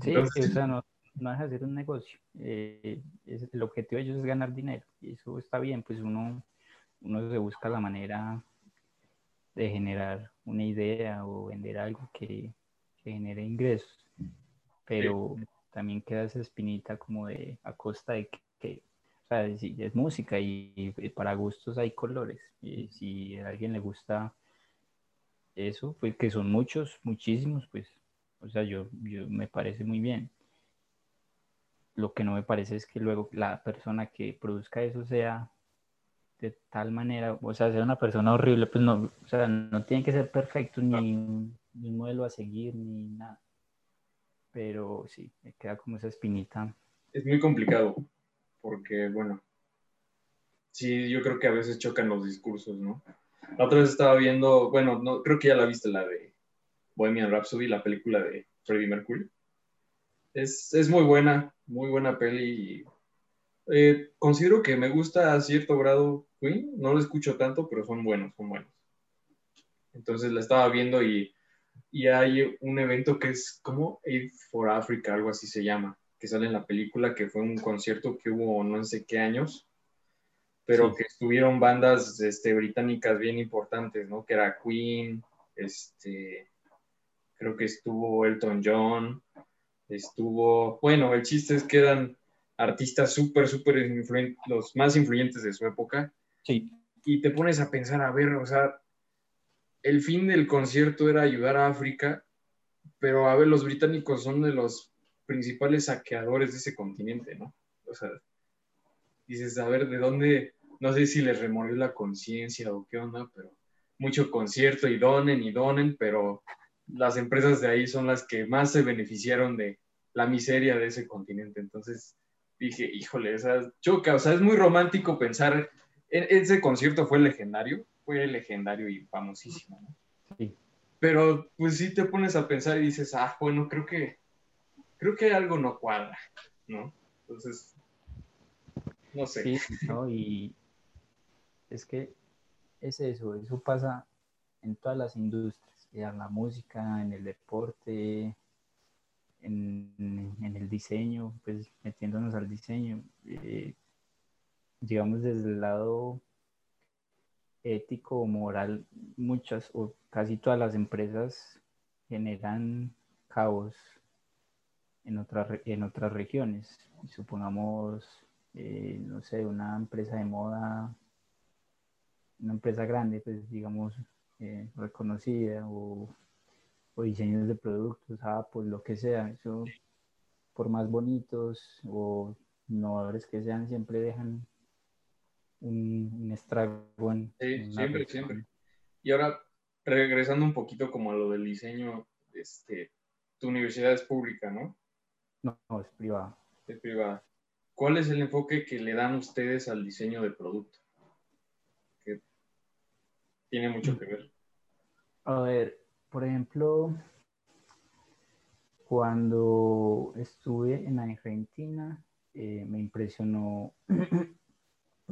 Sí, o sea, no, no deja de ser un negocio. Eh, es, el objetivo de ellos es ganar dinero y eso está bien, pues uno, uno se busca la manera de generar una idea o vender algo que, que genere ingresos, pero sí. También queda esa espinita como de a costa de que, que o sea, es música y, y, para gustos hay colores. Y si a alguien le gusta eso, pues que son muchos, muchísimos, pues, o sea, yo, yo me parece muy bien. Lo que no me parece es que luego la persona que produzca eso sea de tal manera, o sea, sea una persona horrible, pues no, o sea, no tiene que ser perfecto ni, ni un modelo a seguir ni nada. Pero sí, me queda como esa espinita. Es muy complicado porque, bueno, sí, yo creo que a veces chocan los discursos, ¿no? La otra vez estaba viendo, bueno, no, creo que ya la viste, la de Bohemian Rhapsody, la película de Freddie Mercury. Es, es muy buena, muy buena peli. Eh, considero que me gusta a cierto grado no lo escucho tanto, pero son buenos, son buenos. Entonces la estaba viendo y, y hay un evento que es como Aid for Africa, algo así se llama que sale en la película, que fue un concierto que hubo no sé qué años, pero sí. que estuvieron bandas este, británicas bien importantes, ¿no? Que era Queen, este, creo que estuvo Elton John, estuvo, bueno, el chiste es que eran artistas súper, súper influyentes, los más influyentes de su época. Sí. Y te pones a pensar, a ver, o sea, el fin del concierto era ayudar a África, pero a ver, los británicos son de los principales saqueadores de ese continente, ¿no? O sea, dices, a ver, ¿de dónde? No sé si les removió la conciencia o qué onda, pero mucho concierto y donen y donen, pero las empresas de ahí son las que más se beneficiaron de la miseria de ese continente. Entonces dije, híjole, o sea, choca, o sea, es muy romántico pensar, en, ese concierto fue legendario, fue legendario y famosísimo, ¿no? Sí. Pero pues sí te pones a pensar y dices, ah, bueno, creo que creo que algo no cuadra, ¿no? Entonces, no sé. Sí, no, y es que es eso, eso pasa en todas las industrias, en la música, en el deporte, en, en el diseño, pues metiéndonos al diseño, eh, digamos desde el lado ético o moral, muchas o casi todas las empresas generan caos en, otra, en otras regiones. Supongamos, eh, no sé, una empresa de moda, una empresa grande, pues digamos, eh, reconocida o, o, diseños de productos, Apple, lo que sea, eso por más bonitos o innovadores que sean, siempre dejan un, un estrago en, sí, siempre, siempre. Y ahora, regresando un poquito como a lo del diseño, este, tu universidad es pública, ¿no? No, no es privada. Es privada. ¿Cuál es el enfoque que le dan ustedes al diseño de producto? Que tiene mucho que ver. A ver, por ejemplo, cuando estuve en Argentina, eh, me impresionó,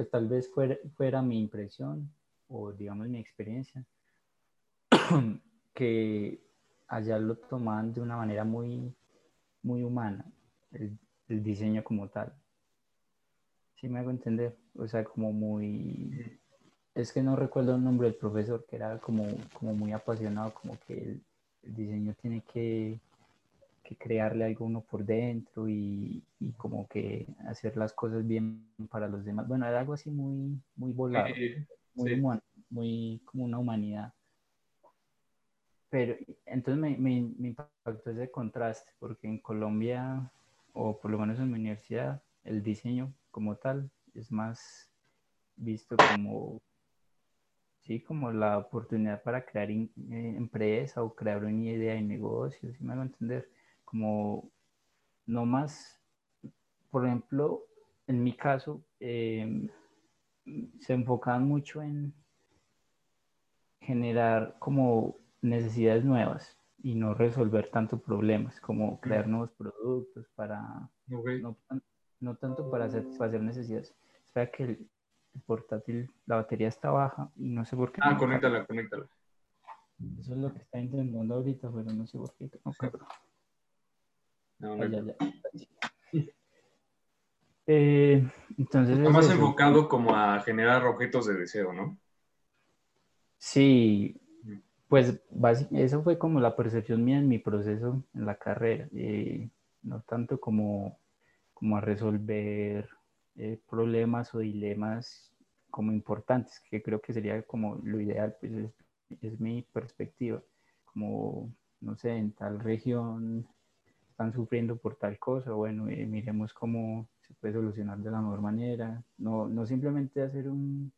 pues tal vez fuera, fuera mi impresión o digamos mi experiencia, que allá lo toman de una manera muy, muy humana, el, el diseño como tal. ¿Sí me hago entender? O sea, como muy... Es que no recuerdo el nombre del profesor, que era como, como muy apasionado, como que el, el diseño tiene que, que, crearle algo uno por dentro y, y, como que hacer las cosas bien para los demás. Bueno, era algo así muy, muy volado, muy, sí. humano, muy como una humanidad. Pero entonces me, me, me impactó ese contraste, porque en Colombia, o por lo menos en mi universidad, el diseño como tal es más visto como sí como la oportunidad para crear in, eh, empresa o crear una idea de negocio, si me hago entender, como no más, por ejemplo, en mi caso, eh, se enfocaban mucho en generar como necesidades nuevas y no resolver tanto problemas, como crear nuevos productos para okay. no, no tanto para satisfacer necesidades. O sea que el, el, portátil, la batería está baja y no sé por qué. Ah, no conéctala, conéctala. Eso es lo que está intentando ahorita, pero no sé por qué. No. No, no. Ah, ya, ya. Eh, entonces está más enfocado como a generar objetos de deseo, ¿no? Sí, pues eso fue como la percepción mía en mi proceso en la carrera, eh, no tanto como, como a resolver eh, problemas o dilemas como importantes, que creo que sería como lo ideal, pues es, es mi perspectiva, como, no sé, en tal región están sufriendo por tal cosa, bueno, eh, miremos cómo se puede solucionar de la mejor manera, no, no simplemente hacer un,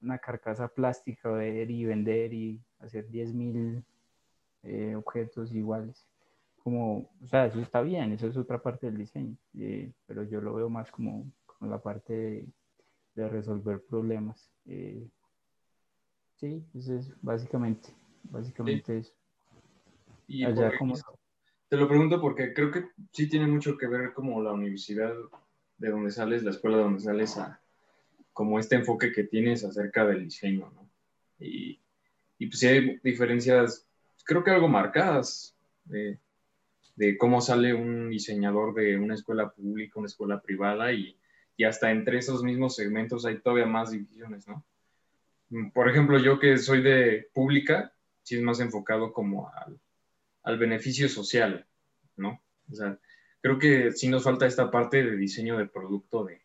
una carcasa plástica, ver y vender y hacer 10.000 eh, objetos iguales. Como, o sea, eso está bien, eso es otra parte del diseño, eh, pero yo lo veo más como, como la parte de, de, resolver problemas. Eh, sí, eso es básicamente, básicamente sí. eso. Y Allá como... Te lo pregunto porque creo que sí tiene mucho que ver como la universidad de donde sales, la escuela de donde sales a como este enfoque que tienes acerca del diseño. Y, y pues sí hay diferencias, creo que algo marcadas de, cómo sale un diseñador de una escuela pública, una escuela privada y, y, hasta entre esos mismos segmentos hay todavía más divisiones, ¿no? Por ejemplo, yo que soy de pública, sí es más enfocado como al, al beneficio social, ¿no? O sea, creo que sí nos falta esta parte de diseño de producto de,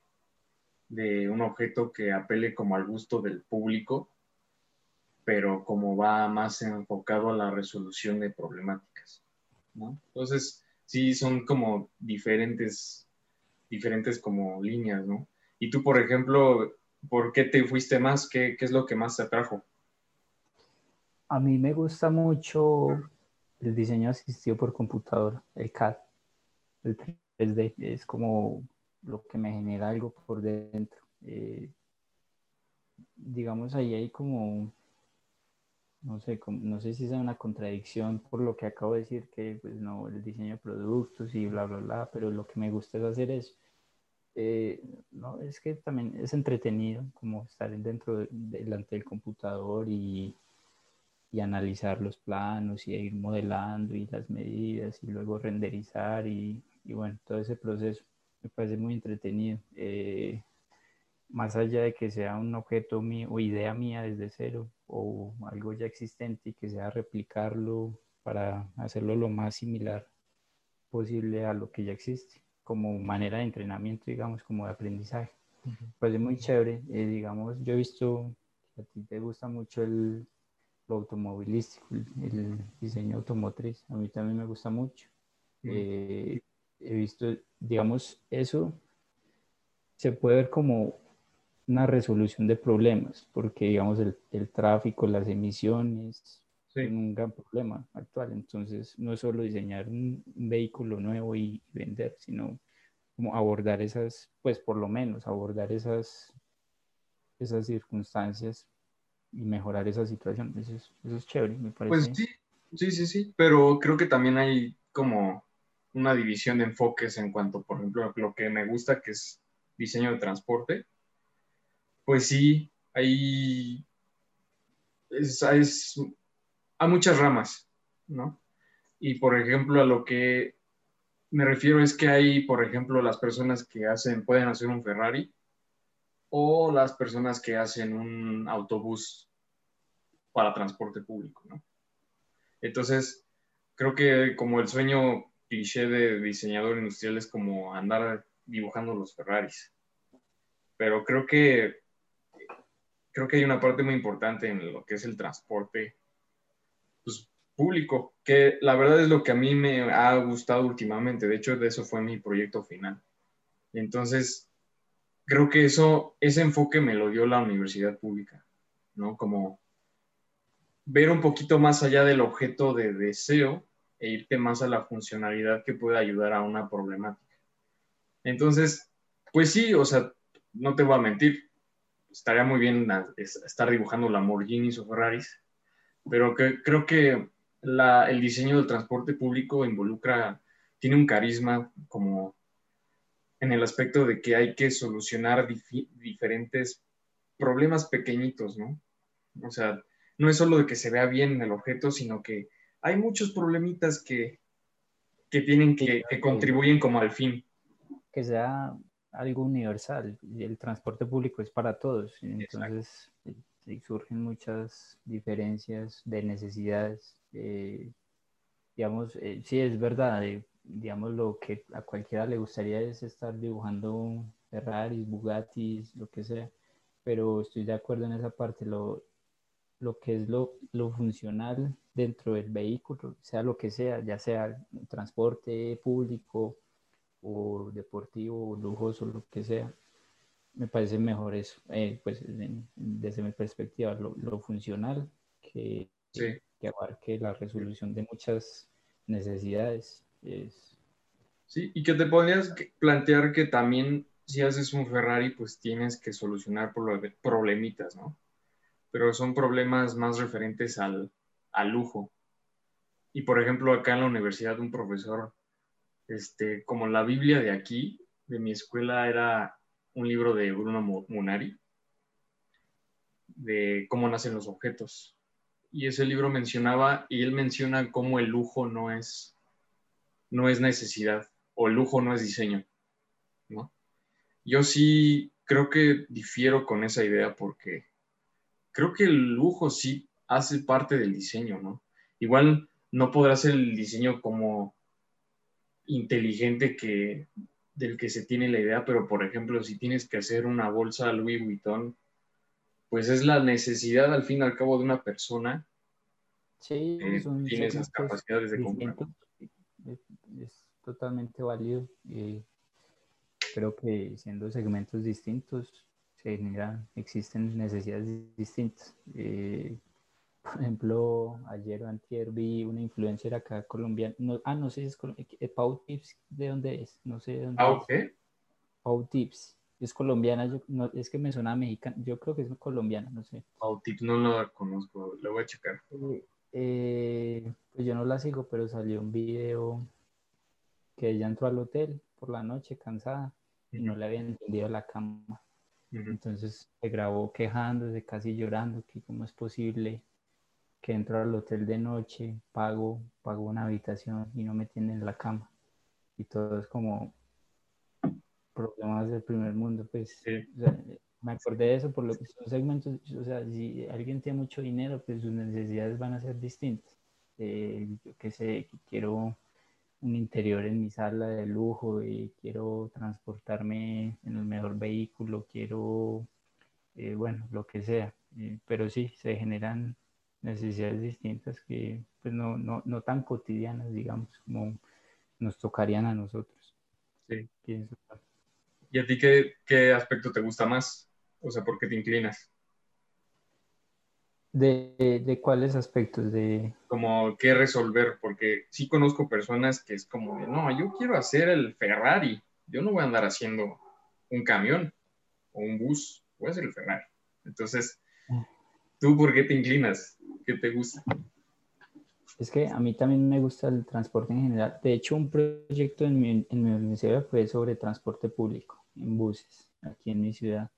de un objeto que apele como al gusto del público, pero como va más enfocado a la resolución de problemáticas, ¿no? Entonces, sí son como diferentes, diferentes como líneas, ¿no? Y tú, por ejemplo, ¿por qué te fuiste más? ¿Qué, qué es lo que más te atrajo? A mí me gusta mucho el diseño asistido por computadora, el CAD, el 3D, es como lo que me genera algo por dentro. Eh, digamos, ahí hay como, no sé, como, no sé si es una contradicción por lo que acabo de decir, que pues no, el diseño de productos y bla, bla, bla, pero lo que me gusta es hacer eso. Eh, no, es que también es entretenido como estar dentro, de, delante del computador y, y analizar los planos y ir modelando y las medidas y luego renderizar y, y bueno, todo ese proceso me parece muy entretenido. Eh, más allá de que sea un objeto mío o idea mía desde cero o algo ya existente y que sea replicarlo para hacerlo lo más similar posible a lo que ya existe, como manera de entrenamiento, digamos, como de aprendizaje. Uh -huh. Pues muy chévere, eh, digamos, yo he visto que a ti te gusta mucho el, lo automovilístico, el, diseño automotriz, a mí también me gusta mucho. -huh. eh, he visto, digamos, eso se puede ver como una resolución de problemas, porque digamos el, el tráfico, las emisiones, Sí. es un gran problema actual. Entonces, no es solo diseñar un, un vehículo nuevo y vender, sino como abordar esas, pues por lo menos abordar esas, esas circunstancias y mejorar esa situación. Eso es, eso es chévere, me parece. Pues sí, sí, sí, sí, pero creo que también hay como una división de enfoques en cuanto, por ejemplo, lo que me gusta, que es diseño de transporte. Pues sí, hay, es, es- hay muchas ramas, ¿no? Y por ejemplo, a lo que me refiero es que hay, por ejemplo, las personas que hacen, pueden hacer un Ferrari o las personas que hacen un autobús para transporte público, ¿no? Entonces, creo que como el sueño cliché de diseñador industrial es como andar dibujando los Ferraris. Pero creo que creo que hay una parte muy importante en lo que es el transporte pues, público, que la verdad es lo que a mí me ha gustado últimamente. De hecho, de eso fue mi proyecto final. Entonces, creo que eso, ese enfoque me lo dio la universidad pública, ¿no? Como ver un poquito más allá del objeto de deseo e irte más a la funcionalidad que puede ayudar a una problemática. Entonces, pues sí, o sea, no te voy a mentir, estaría muy bien estar dibujando Lamborghinis o Ferraris, pero que, creo que el diseño del transporte público involucra, tiene un carisma como en el aspecto de que hay que solucionar diferentes problemas pequeñitos, ¿no? O sea, no es solo de que se vea bien el objeto, sino que hay muchos problemitas que, que tienen que, que contribuyen como al fin. que sea algo universal. El transporte público es para todos, entonces surgen muchas diferencias de necesidades. eh, digamos, eh, sí es verdad, eh, digamos, lo que a cualquiera le gustaría es estar dibujando Ferraris, Bugattis, lo que sea, pero estoy de acuerdo en esa parte, lo, lo que es lo, lo funcional dentro del vehículo, sea lo que sea, ya sea transporte público, o deportivo, o lujoso, lo que sea, me parece mejor eso, eh, pues en- desde mi perspectiva, lo, lo funcional que, Sí. que abarque la resolución de muchas necesidades. Es, Sí, y que te podrías plantear que también si haces un Ferrari, pues tienes que solucionar proble- problemitas, ¿no? Pero son problemas más referentes al, al lujo. Y por ejemplo, acá en la universidad, un profesor, este, como la Biblia de aquí, de mi escuela, era un libro de Bruno Mu- Munari, de cómo nacen los objetos. Y ese libro mencionaba, y él menciona cómo el lujo no es, no es necesidad, o el lujo no es diseño, ¿no? Yo sí creo que difiero con esa idea porque creo que el lujo sí hace parte del diseño, ¿no? Igual no podrá ser el diseño como inteligente que del que se tiene la idea, pero por ejemplo, si tienes que hacer una bolsa Louis Vuitton, pues es la necesidad al fin y al cabo de una persona sí, tiene esas capacidades de compra. es, es totalmente válido. eh, creo que siendo segmentos distintos, se generan, existen necesidades distintas. Eh, por ejemplo, ayer o antier vi una influencer acá colombiana, no, ah, no sé si es colombiana, Pau Tips, ¿de dónde es? No sé de dónde Ah, es. ok. Pau Tips, es colombiana, yo, no, es que me suena mexicana, yo creo que es colombiana, no sé. Bautip no lo conozco, lo voy a checar. Eh, eh, pues yo no la sigo, pero salió un video que ella entró al hotel por la noche cansada y no le habían entendido la cama. Entonces se grabó quejándose, casi llorando, que cómo es posible que entro al hotel de noche, pago, pago una habitación y no me tienen la cama. Y todo es como problemas del primer mundo, pues. Sí. o sea, me acordé de eso por lo que son segmentos, o sea, si alguien tiene mucho dinero, pues sus necesidades van a ser distintas. Eh, yo qué sé, quiero un interior en mi sala de lujo, y quiero transportarme en el mejor vehículo, quiero, eh, bueno, lo que sea. Eh, pero sí, se generan necesidades distintas que pues no, no, no tan cotidianas, digamos, como nos tocarían a nosotros. Sí. Pienso. ¿Y a ti qué, qué aspecto te gusta más? O sea, ¿por qué te inclinas? ¿De, de cuáles aspectos? De... Como qué resolver, porque sí conozco personas que es como de, no, yo quiero hacer el Ferrari, yo no voy a andar haciendo un camión o un bus, voy a hacer el Ferrari. Entonces, ¿tú por qué te inclinas? ¿Qué te gusta? Es que a mí también me gusta el transporte en general. De hecho, un proyecto en mi, en mi universidad fue sobre transporte público, en buses, aquí en mi ciudad.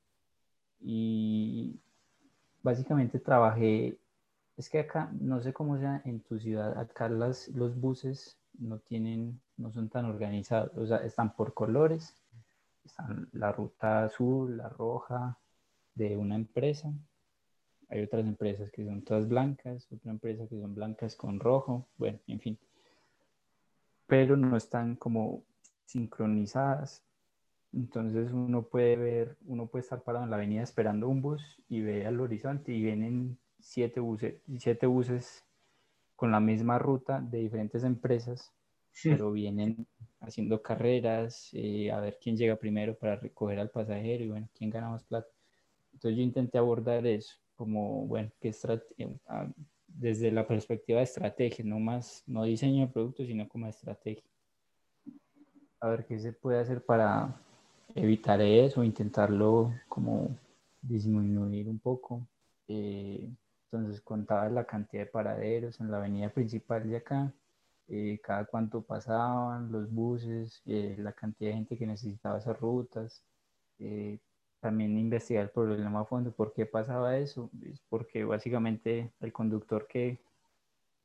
Y básicamente trabajé, es que acá, no sé cómo sea en tu ciudad, acá los buses no tienen, no son tan organizados, o sea, están por colores, están la ruta azul, la roja de una empresa, hay otras empresas que son todas blancas, otra empresa que son blancas con rojo, bueno, en fin. Pero no están como sincronizadas. Entonces uno puede ver, uno puede estar parado en la avenida esperando un bus y ve al horizonte y vienen siete buses, siete buses con la misma ruta de diferentes empresas, pero vienen haciendo carreras, eh, a ver quién llega primero para recoger al pasajero y bueno, quién gana más plata. Entonces yo intenté abordar eso como, bueno, que ah, desde la perspectiva de estrategia, no más, no diseño de productos, sino como estrategia. A ver qué se puede hacer para evitar eso, intentarlo como disminuir un poco. Eh, entonces contaba la cantidad de paraderos en la avenida principal de acá, eh, cada cuánto pasaban los buses, la cantidad de gente que necesitaba esas rutas, también investigar el problema a fondo. ¿Por qué pasaba eso? Es porque básicamente el conductor que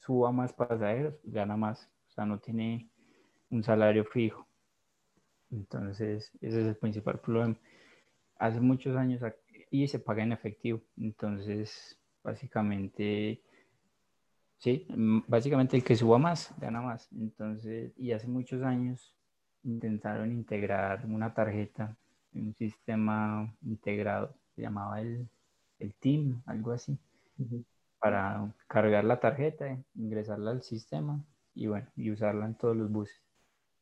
suba más pasajeros gana más, o sea, no tiene un salario fijo. Entonces, ese es el principal problema. Hace muchos años y se paga en efectivo. Entonces, básicamente, sí, básicamente el que suba más gana más. Entonces, y hace muchos años intentaron integrar una tarjeta un sistema integrado, se llamaba el, el TIM, algo así, para cargar la tarjeta, ingresarla al sistema y bueno, y usarla en todos los buses.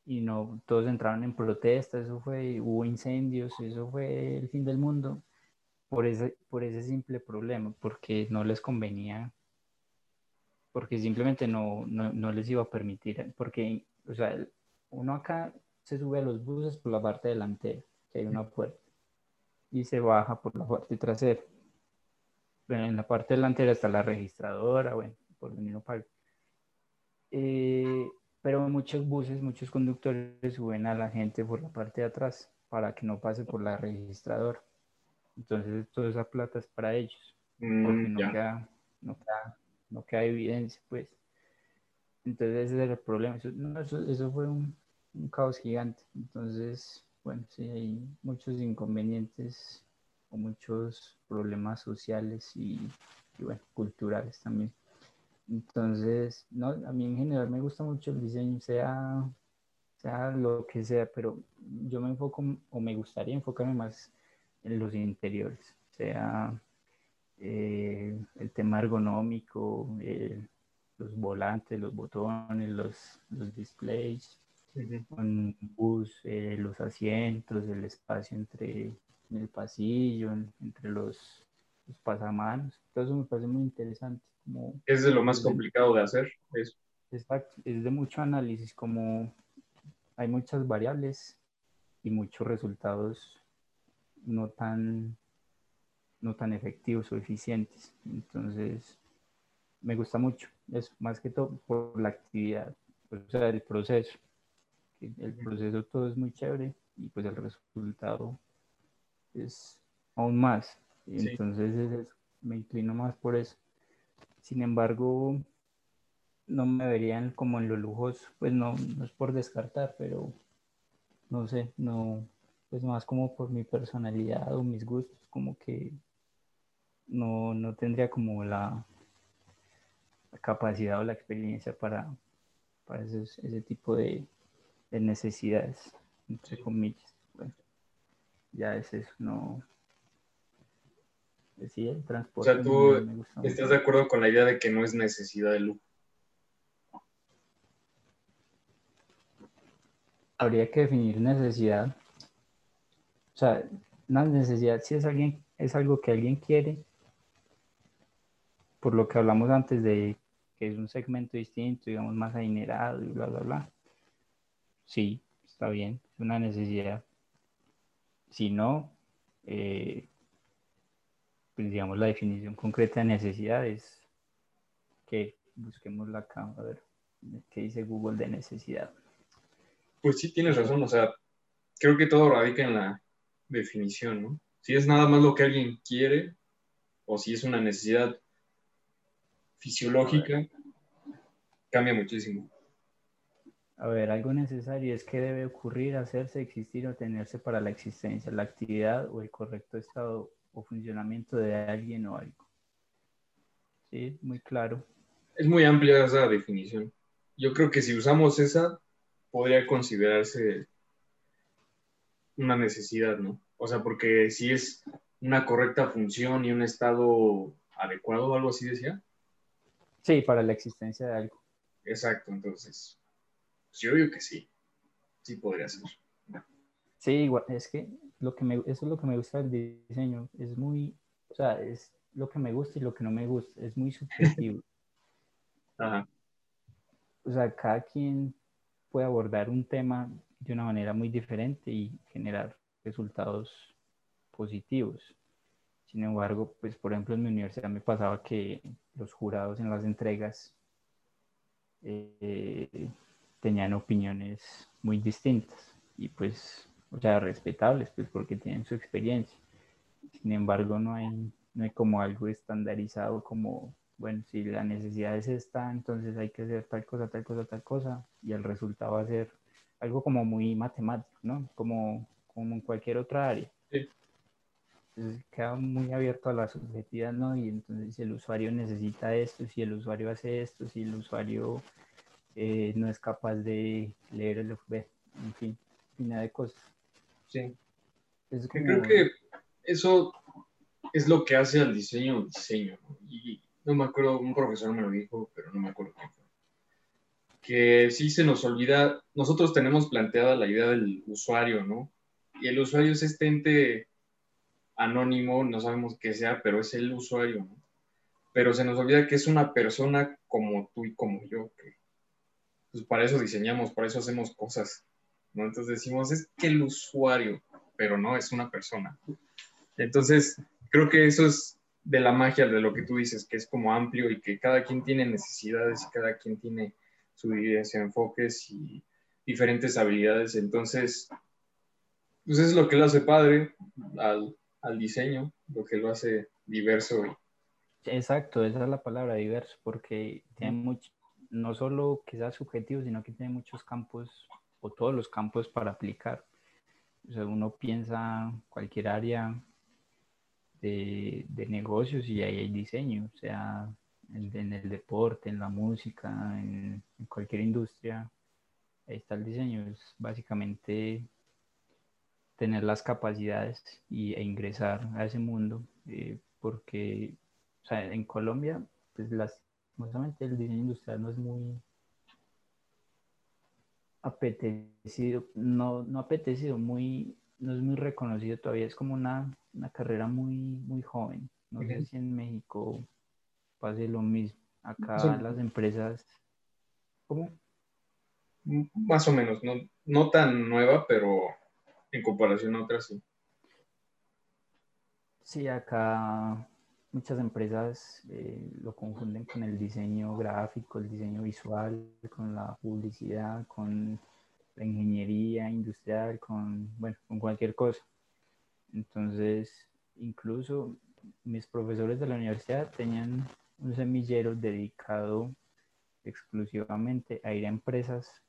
Y no, todos entraron en protesta, eso fue, hubo incendios, eso fue el fin del mundo por ese, por ese simple problema, porque no les convenía, porque simplemente no, no, no les iba a permitir, porque, o sea, uno acá se sube a los buses por la parte delantera que hay una puerta y se baja por la parte trasera. en la parte delantera está la registradora, bueno, por venir para eh, pero muchos buses, muchos conductores suben a la gente por la parte de atrás para que no pase por la registradora. Entonces toda esa plata es para ellos, mm, porque no, queda, no, queda, no, queda, evidencia, pues. Entonces ese es el problema. Eso, eso, fue un, un caos gigante. Entonces, bueno, sí, hay muchos inconvenientes o muchos problemas sociales y, bueno, culturales también. Entonces, no, a mí en general me gusta mucho el diseño, sea, sea lo que sea, pero yo me enfoco o me gustaría enfocarme más en los interiores, sea eh, el tema ergonómico, eh, los volantes, los botones, los, los displays, un bus, eh, los asientos, el espacio entre el pasillo, entre los, los, pasamanos. Todo eso me parece muy interesante. Como, es de lo más complicado de hacer. Eso. Exacto, es de mucho análisis, como hay muchas variables y muchos resultados no tan, no tan efectivos o eficientes. Entonces, me gusta mucho, es más que todo por la actividad, o sea, el proceso el proceso todo es muy chévere y pues el resultado es aún más. Entonces me inclino más por eso. Sin embargo, no me verían como en los lujos, pues no, no es por descartar, pero no sé, no, pues más como por mi personalidad o mis gustos, como que no, no tendría como la, la capacidad o la experiencia para, para ese tipo de, de necesidades, entre comillas. Bueno, ya es eso, no. Sí, el transporte. O sea, tú estás de acuerdo con la idea de que no es necesidad de lujo. Habría que definir necesidad. O sea, una necesidad, si es alguien, es algo que alguien quiere, por lo que hablamos antes de que es un segmento distinto, digamos, más adinerado y bla, bla, bla, sí, está bien, es una necesidad. Si no, eh, pues digamos, la definición concreta de necesidad es que busquemos la acá, a ver, ¿qué dice Google de necesidad? Pues sí, tienes razón, o sea, creo que todo radica en la definición, ¿no? Si es nada más lo que alguien quiere o si es una necesidad fisiológica, cambia muchísimo. A ver, algo necesario es que debe ocurrir, hacerse, existir o tenerse para la existencia, la actividad o el correcto estado o funcionamiento de alguien o algo. Sí, muy claro. Es muy amplia esa definición. Yo creo que si usamos esa, podría considerarse una necesidad, ¿no? O sea, porque si es una correcta función y un estado adecuado o algo así decía. Sí, para la existencia de algo. Exacto, entonces, pues yo digo que sí, sí podría ser. Sí, igual, es que lo que me, eso es lo que me gusta del diseño, es muy, o sea, es lo que me gusta y lo que no me gusta, es muy subjetivo. Ajá. O sea, cada quien puede abordar un tema de una manera muy diferente y generar resultados positivos. Sin embargo, pues por ejemplo en mi universidad me pasaba que los jurados en las entregas eh, tenían opiniones muy distintas y pues o sea, respetables, pues porque tienen su experiencia. Sin embargo, no hay, no hay como algo estandarizado como, bueno, si la necesidad es esta, entonces hay que hacer tal cosa, tal cosa, tal cosa, y el resultado va a ser algo como muy matemático, ¿no? Como, como en cualquier otra área. Sí. Entonces queda muy abierto a la subjetividad, ¿no? Y entonces si el usuario necesita esto, si el usuario hace esto, si el usuario eh, no es capaz de leer el en fin, nada de cosas. Sí. Creo que eso es lo que hace al diseño diseño. Y no me acuerdo, un profesor me lo dijo, pero no me acuerdo quién fue. Que sí se nos olvida, nosotros tenemos planteada la idea del usuario, ¿no? Y el usuario es este ente anónimo, no sabemos qué sea, pero es el usuario, ¿no? Pero se nos olvida que es una persona como tú y como yo, que pues para eso diseñamos, para eso hacemos cosas. Entonces decimos, es que el usuario, pero no, es una persona. Entonces, creo que eso es de la magia de lo que tú dices, que es como amplio y que cada quien tiene necesidades y cada quien tiene sus enfoques y diferentes habilidades. Entonces, pues eso es lo que lo hace padre al, al diseño, lo que lo hace diverso. Exacto, esa es la palabra diverso, porque tiene mucho, no solo sea subjetivo, sino que tiene muchos campos o todos los campos para aplicar. O sea, uno piensa cualquier área de, negocios y ahí hay diseño, o sea, en, el deporte, en la música, en, cualquier industria, ahí está el diseño. Es básicamente tener las capacidades y, e ingresar a ese mundo, eh, porque o sea, en Colombia, pues lastimosamente el diseño industrial no es muy apetecido, no, no apetecido, muy, no es muy reconocido todavía, es como una, una carrera muy, muy joven. No sé si en México pase lo mismo. Acá las empresas, ¿cómo? Más o menos, no, no tan nueva, pero en comparación a otras sí. Sí, acá muchas empresas eh, lo confunden con el diseño gráfico, el diseño visual, con la publicidad, con la ingeniería industrial, con, bueno, con cualquier cosa. Entonces, incluso mis profesores de la universidad tenían un semillero dedicado exclusivamente a ir a empresas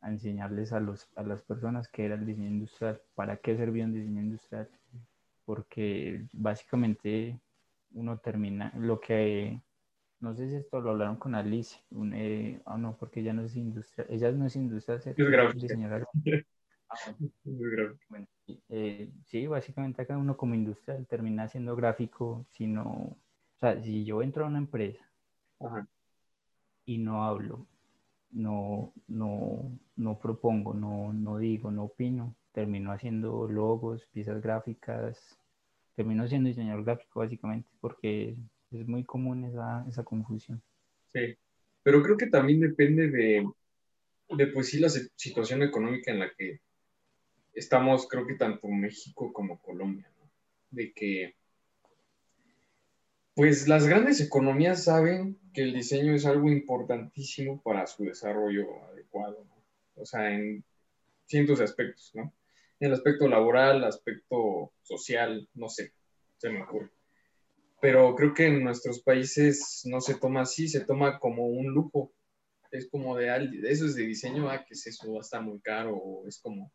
a enseñarles a, los, a las personas qué era el diseño industrial, para qué servía un diseño industrial, porque básicamente uno termina lo que no sé si esto lo hablaron con Alice, un, eh, ah, no, porque ella no es industrial, ella no es industrial, es diseñadora. Ah, bueno, eh, sí, básicamente acá uno como industrial termina siendo gráfico, sino, o sea, si yo entro a una empresa y no hablo, no, no, no propongo, no, no digo, no opino, termino haciendo logos, piezas gráficas, termino siendo diseñador gráfico básicamente porque es muy común esa, esa confusión. Sí, pero creo que también depende de, de, pues sí, la situación económica en la que estamos, creo que tanto México como Colombia, ¿no? De que, pues las grandes economías saben que el diseño es algo importantísimo para su desarrollo adecuado. O sea, en cientos de aspectos, ¿no? En el aspecto laboral, aspecto social, no sé, se me ocurre. Pero creo que en nuestros países no se toma así, se toma como un lujo. Es como de, eso es de diseño, ah, que es eso, va a estar muy caro, o es como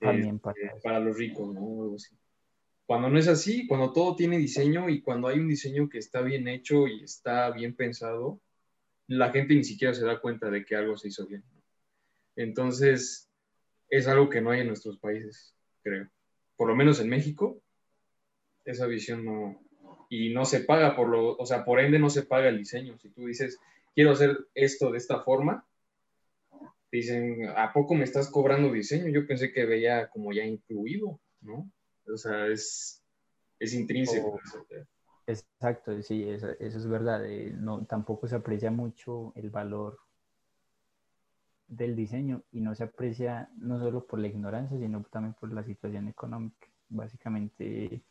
También para, los ricos, ¿no? Cuando no es así, cuando todo tiene diseño y cuando hay un diseño que está bien hecho y está bien pensado, la gente ni siquiera se da cuenta de que algo se hizo bien. Entonces, es algo que no hay en nuestros países, creo. Por lo menos en México, esa visión no, y no se paga por lo, o sea, por ende no se paga el diseño. Si tú dices, quiero hacer esto de esta forma, dicen, ¿a poco me estás cobrando diseño? Yo pensé que veía como ya incluido, ¿no? O sea, es, es intrínseco. exacto, sí, eso, es verdad. Eh, no, tampoco se aprecia mucho el valor del diseño y no se aprecia no solo por la ignorancia, sino también por la situación económica. Básicamente,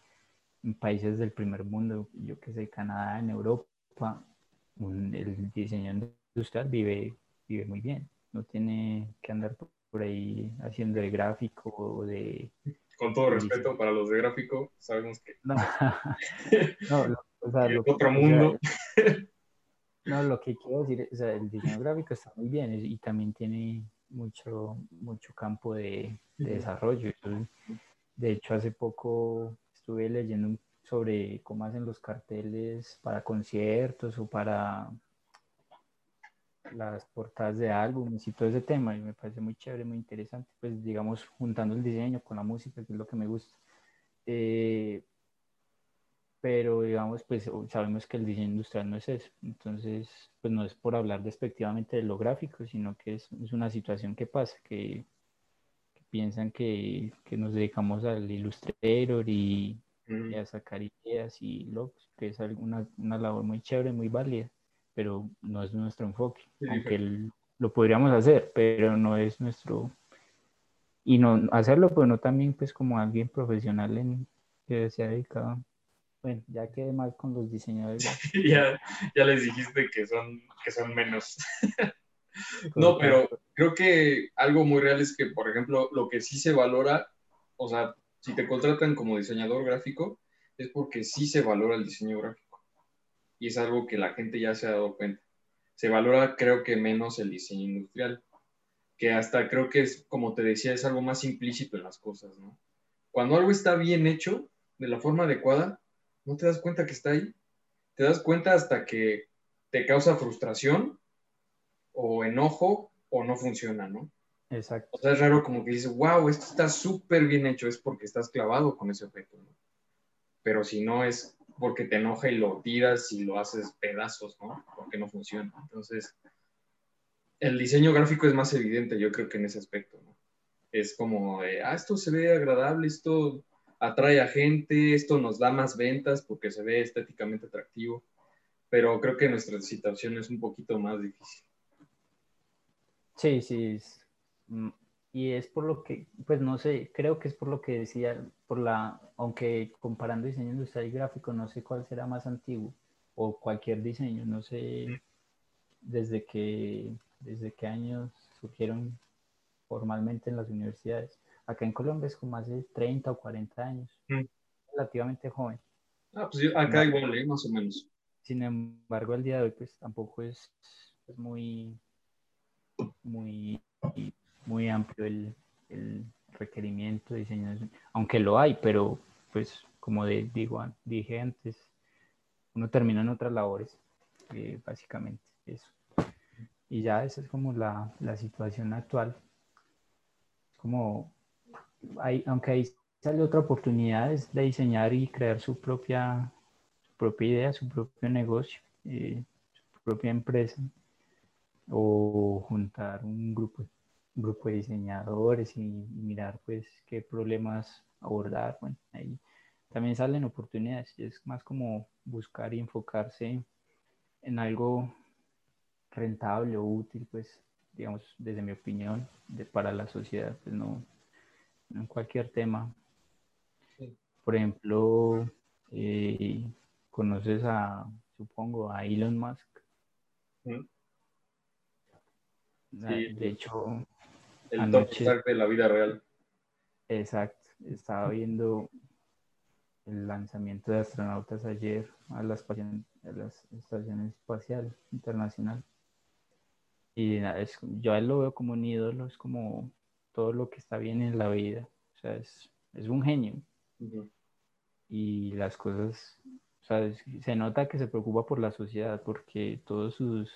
en países del primer mundo, yo que sé, Canadá, en Europa, el diseño industrial vive, vive muy bien. No tiene que andar por ahí haciendo de gráfico o de... Con todo respeto para los de gráfico, sabemos que... No, no o sea, lo, otro mundo. No, lo que quiero decir, o sea, el diseño gráfico está muy bien y también tiene mucho, mucho campo de, desarrollo. de hecho, hace poco estuve leyendo sobre cómo hacen los carteles para conciertos o para las portadas de álbumes y todo ese tema y me parece muy chévere, muy interesante, pues digamos juntando el diseño con la música, que es lo que me gusta. Eh, pero digamos, pues sabemos que el diseño industrial no es eso. Entonces, pues no es por hablar despectivamente de lo gráfico, sino que es, es una situación que pasa, que, piensan que, que, nos dedicamos al Illustrator y, a sacar ideas y logos, que es una, una, labor muy chévere, muy válida, pero no es nuestro enfoque, aunque lo podríamos hacer, pero no es nuestro... Y no hacerlo, pero no también pues como alguien profesional en, que se ha dedicado bueno, ya quedé mal con los diseñadores. ya, ya les dijiste que son, que son menos. no, pero creo que algo muy real es que, por ejemplo, lo que sí se valora, o sea, si te contratan como diseñador gráfico, es porque sí se valora el diseño gráfico. Y es algo que la gente ya se ha dado cuenta. Se valora, creo que menos el diseño industrial, que hasta creo que es, como te decía, es algo más implícito en las cosas, ¿no? Cuando algo está bien hecho, de la forma adecuada, no te das cuenta que está ahí. Te das cuenta hasta que te causa frustración o enojo o no funciona, ¿no? Exacto. O sea, es raro como que dices, wow, esto está súper bien hecho, es porque estás clavado con ese objeto, ¿no? Pero si no es porque te enoja y lo tiras y lo haces pedazos, ¿no? Porque no funciona. Entonces, el diseño gráfico es más evidente, yo creo que en ese aspecto, ¿no? Es como, ah, esto se ve agradable, esto atrae a gente, esto nos da más ventas porque se ve estéticamente atractivo, pero creo que nuestra situación es un poquito más difícil. Sí, sí, mm, y es por lo que, pues no sé, creo que es por lo que decía, por la, aunque comparando diseño industrial y gráfico, no sé cuál será más antiguo, o cualquier diseño, no sé desde qué, desde qué años surgieron formalmente en las universidades Acá en Colombia es como hace 30 o 40 años, mm. relativamente joven. Ah, pues acá igual, ¿eh? más o menos. Sin embargo, el día de hoy, pues tampoco es, muy, muy, muy amplio el, requerimiento de diseño, aunque lo hay, pero pues como digo, dije antes, uno termina en otras labores, eh, básicamente eso. Y ya esa es como la, la situación actual. Como aunque ahí sale otra oportunidad, es de diseñar y crear su propia, propia idea, su propio negocio, eh, su propia empresa, o juntar un grupo, grupo de diseñadores y, mirar pues qué problemas abordar. Bueno, ahí también salen oportunidades. Es más como buscar y enfocarse en algo rentable o útil, pues, digamos, desde mi opinión, de, para la sociedad, pues no, en cualquier tema. Por ejemplo, eh, conoces a, supongo, a Elon Musk. de hecho, el anoche, de la vida real. Exacto, estaba viendo el lanzamiento de astronautas ayer a las, a las estaciones espacial internacional. Y es, yo a él lo veo como un ídolo, es como todo lo que está bien en la vida. O sea, es, es un genio. Y las cosas, o sea, se nota que se preocupa por la sociedad porque todos sus,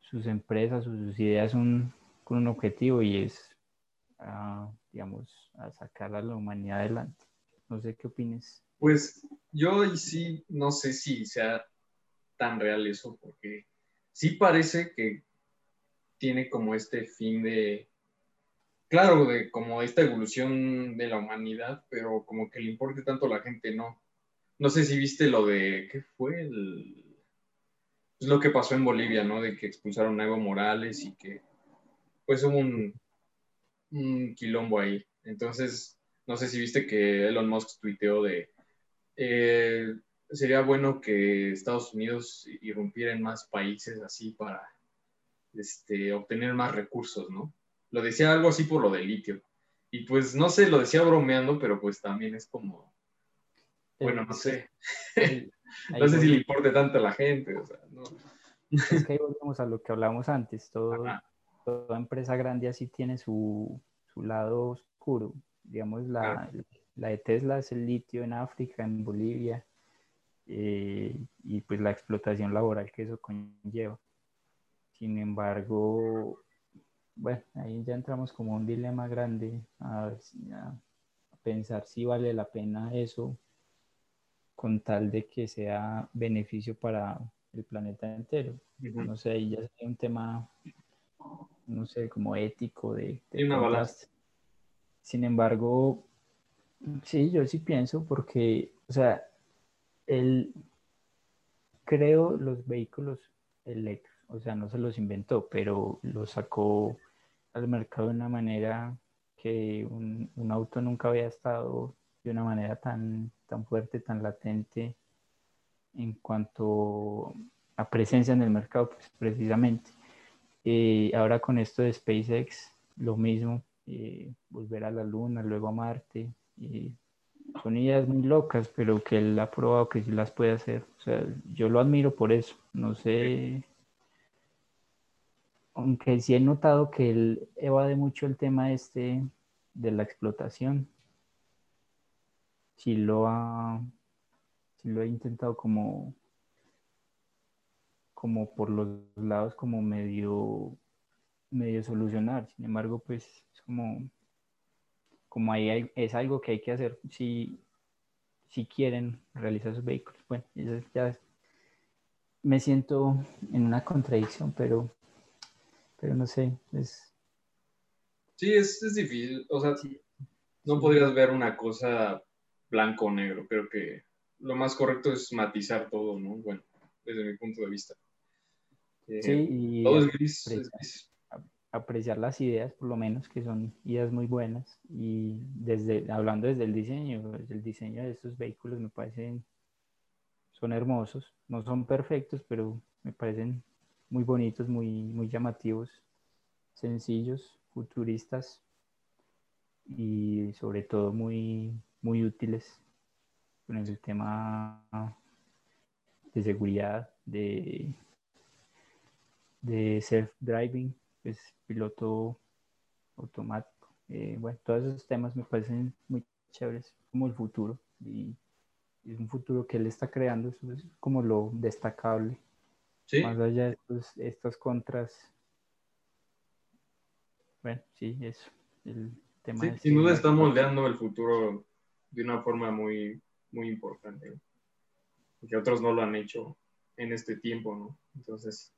sus empresas, sus, ideas son con un objetivo y es, digamos, a sacar a la humanidad adelante. No sé qué opines. Pues yo sí, no sé si sea tan real eso, porque sí parece que tiene como este fin de, claro, de como esta evolución de la humanidad, pero como que le importe tanto a la gente, no. No sé si viste lo de, ¿qué fue? El, es lo que pasó en Bolivia, ¿no? De que expulsaron a Evo Morales y que pues hubo un, un quilombo ahí. Entonces, no sé si viste que Elon Musk tuiteó de, eh, sería bueno que Estados Unidos irrumpiera en más países así para este, obtener más recursos, ¿no? Lo decía algo así por lo del litio. Y pues no sé, lo decía bromeando, pero pues también es como, bueno, no sé. no sé si le importe tanto a la gente. O sea, no. Es que ahí volvemos a lo que hablábamos antes. Todo, toda empresa grande así tiene su, su lado oscuro. Digamos, la, la, de Tesla es el litio en África, en Bolivia, eh, y pues la explotación laboral que eso conlleva. Sin embargo, bueno, ahí ya entramos como un dilema grande a, a pensar si vale la pena eso con tal de que sea beneficio para el planeta entero. No sé, ahí ya es un tema no sé, como ético de... Sin embargo, sí, yo sí pienso porque, o sea, él creó los vehículos eléctricos, o sea, no se los inventó, pero los sacó al mercado de una manera que un, auto nunca había estado de una manera tan, tan fuerte, tan latente en cuanto a presencia en el mercado, pues precisamente. Eh, ahora con esto de SpaceX, lo mismo, eh, volver a la Luna, luego a Marte. son ideas muy locas, pero que él ha probado que sí las puede hacer. O sea, yo lo admiro por eso. No sé. Aunque sí he notado que él evade mucho el tema este de la explotación. Sí lo ha, sí lo ha intentado como como por los lados como medio, medio solucionar. Sin embargo, pues es como, como ahí es algo que hay que hacer si, si quieren realizar sus vehículos. Bueno, eso ya me siento en una contradicción, pero, pero no sé, es... Sí, es, difícil, o sea, no podrías ver una cosa blanco o negro, creo que lo más correcto es matizar todo, ¿no? Bueno, desde mi punto de vista. Sí, y apreciar, las ideas, por lo menos, que son ideas muy buenas. Y desde, hablando desde el diseño, desde el diseño de estos vehículos me parecen, son hermosos. No son perfectos, pero me parecen muy bonitos, muy, muy llamativos, sencillos, futuristas y sobre todo muy, muy útiles con el tema de seguridad, de de self-driving, pues piloto automático. Eh, bueno, todos esos temas me parecen muy chéveres, como el futuro. Y es un futuro que él está creando, eso es como lo destacable. Más allá de estos, estos contras. Bueno, sí, eso. El tema sí, sin duda está moldeando el futuro de una forma muy, muy importante. Que otros no lo han hecho en este tiempo, ¿no? Entonces,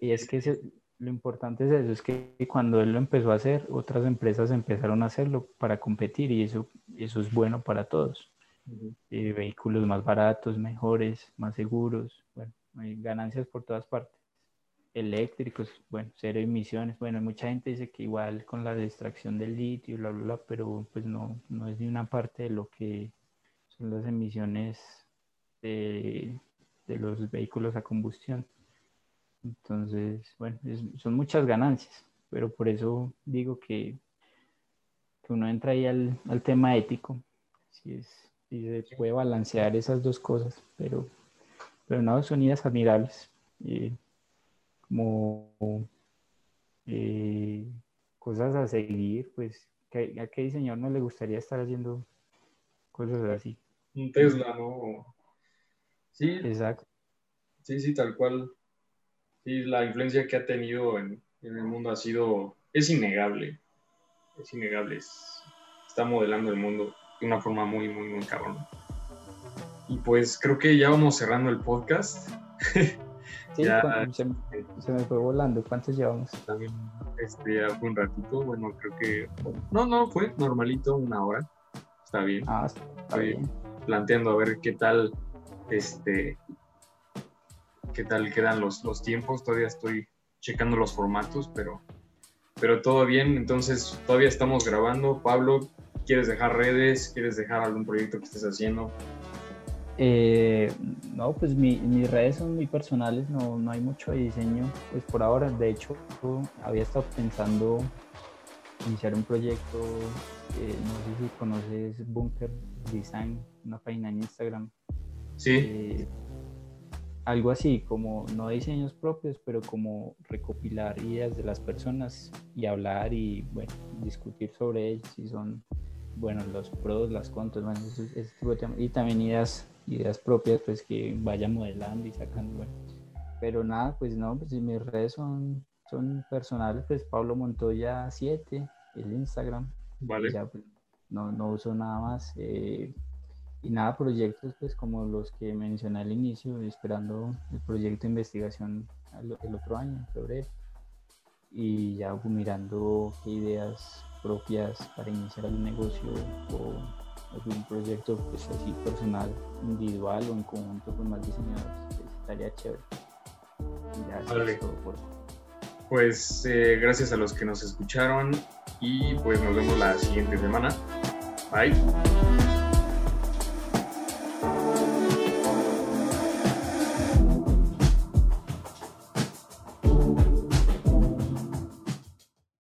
y es que lo importante es eso, es que cuando él lo empezó a hacer, otras empresas empezaron a hacerlo para competir y eso, eso es bueno para todos. Eh, vehículos más baratos, mejores, más seguros, bueno, hay ganancias por todas partes. Eléctricos, bueno, cero emisiones. Bueno, mucha gente dice que igual con la extracción del litio, bla, bla, bla, pero pues no, no es ni una parte de lo que son las emisiones de, de los vehículos a combustión. Entonces, bueno, son muchas ganancias, pero por eso digo que, que uno entra ahí al, al tema ético, si, es, si se puede balancear esas dos cosas, pero, pero no, son ideas admirables, eh, como eh, cosas a seguir, pues ¿a qué diseñador no le gustaría estar haciendo cosas así? Un Tesla, ¿no? Sí. Exacto. Sí, sí, tal cual. Sí, la influencia que ha tenido en, el mundo ha sido, es innegable. Es innegable. está modelando el mundo de una forma muy, muy, muy cabrón. Y pues creo que ya vamos cerrando el podcast. Sí, ya, se, me fue volando. ¿Cuántos llevamos? También este, ya fue un ratito. Bueno, creo que. No, no, fue normalito, una hora. Está bien. Ah, está bien. Planteando a ver qué tal este, qué tal quedan los, los tiempos. Todavía estoy checando los formatos, pero, pero todo bien. Entonces, todavía estamos grabando. Pablo, ¿quieres dejar redes? ¿Quieres dejar algún proyecto que estés haciendo? Eh, no, pues mis redes son muy personales, no, no hay mucho de diseño, pues por ahora. De hecho, había estado pensando iniciar un proyecto, eh, no sé si conoces Bunker Design, una página en Instagram. Sí. Eh, algo así, como no diseños propios, pero como recopilar ideas de las personas y hablar y, bueno, discutir sobre ellos, si son, bueno, los pros, las contras, bueno, ese, tipo de temas. Y también ideas, ideas propias, pues que vaya modelando y sacando, bueno. Pero nada, pues no, pues mis redes son, son personales, pues Pablo Montoya 7, el Instagram. Vale. Ya, pues, no, no uso nada más. Eh, y nada, proyectos pues como los que mencioné al inicio, esperando el proyecto de investigación el otro año, en febrero. Y ya mirando qué ideas propias para iniciar algún negocio o algún proyecto pues así personal, individual o en conjunto con más diseñadores, pues, estaría chévere. Ya, Pues eh, gracias a los que nos escucharon y pues nos vemos la siguiente semana. Bye.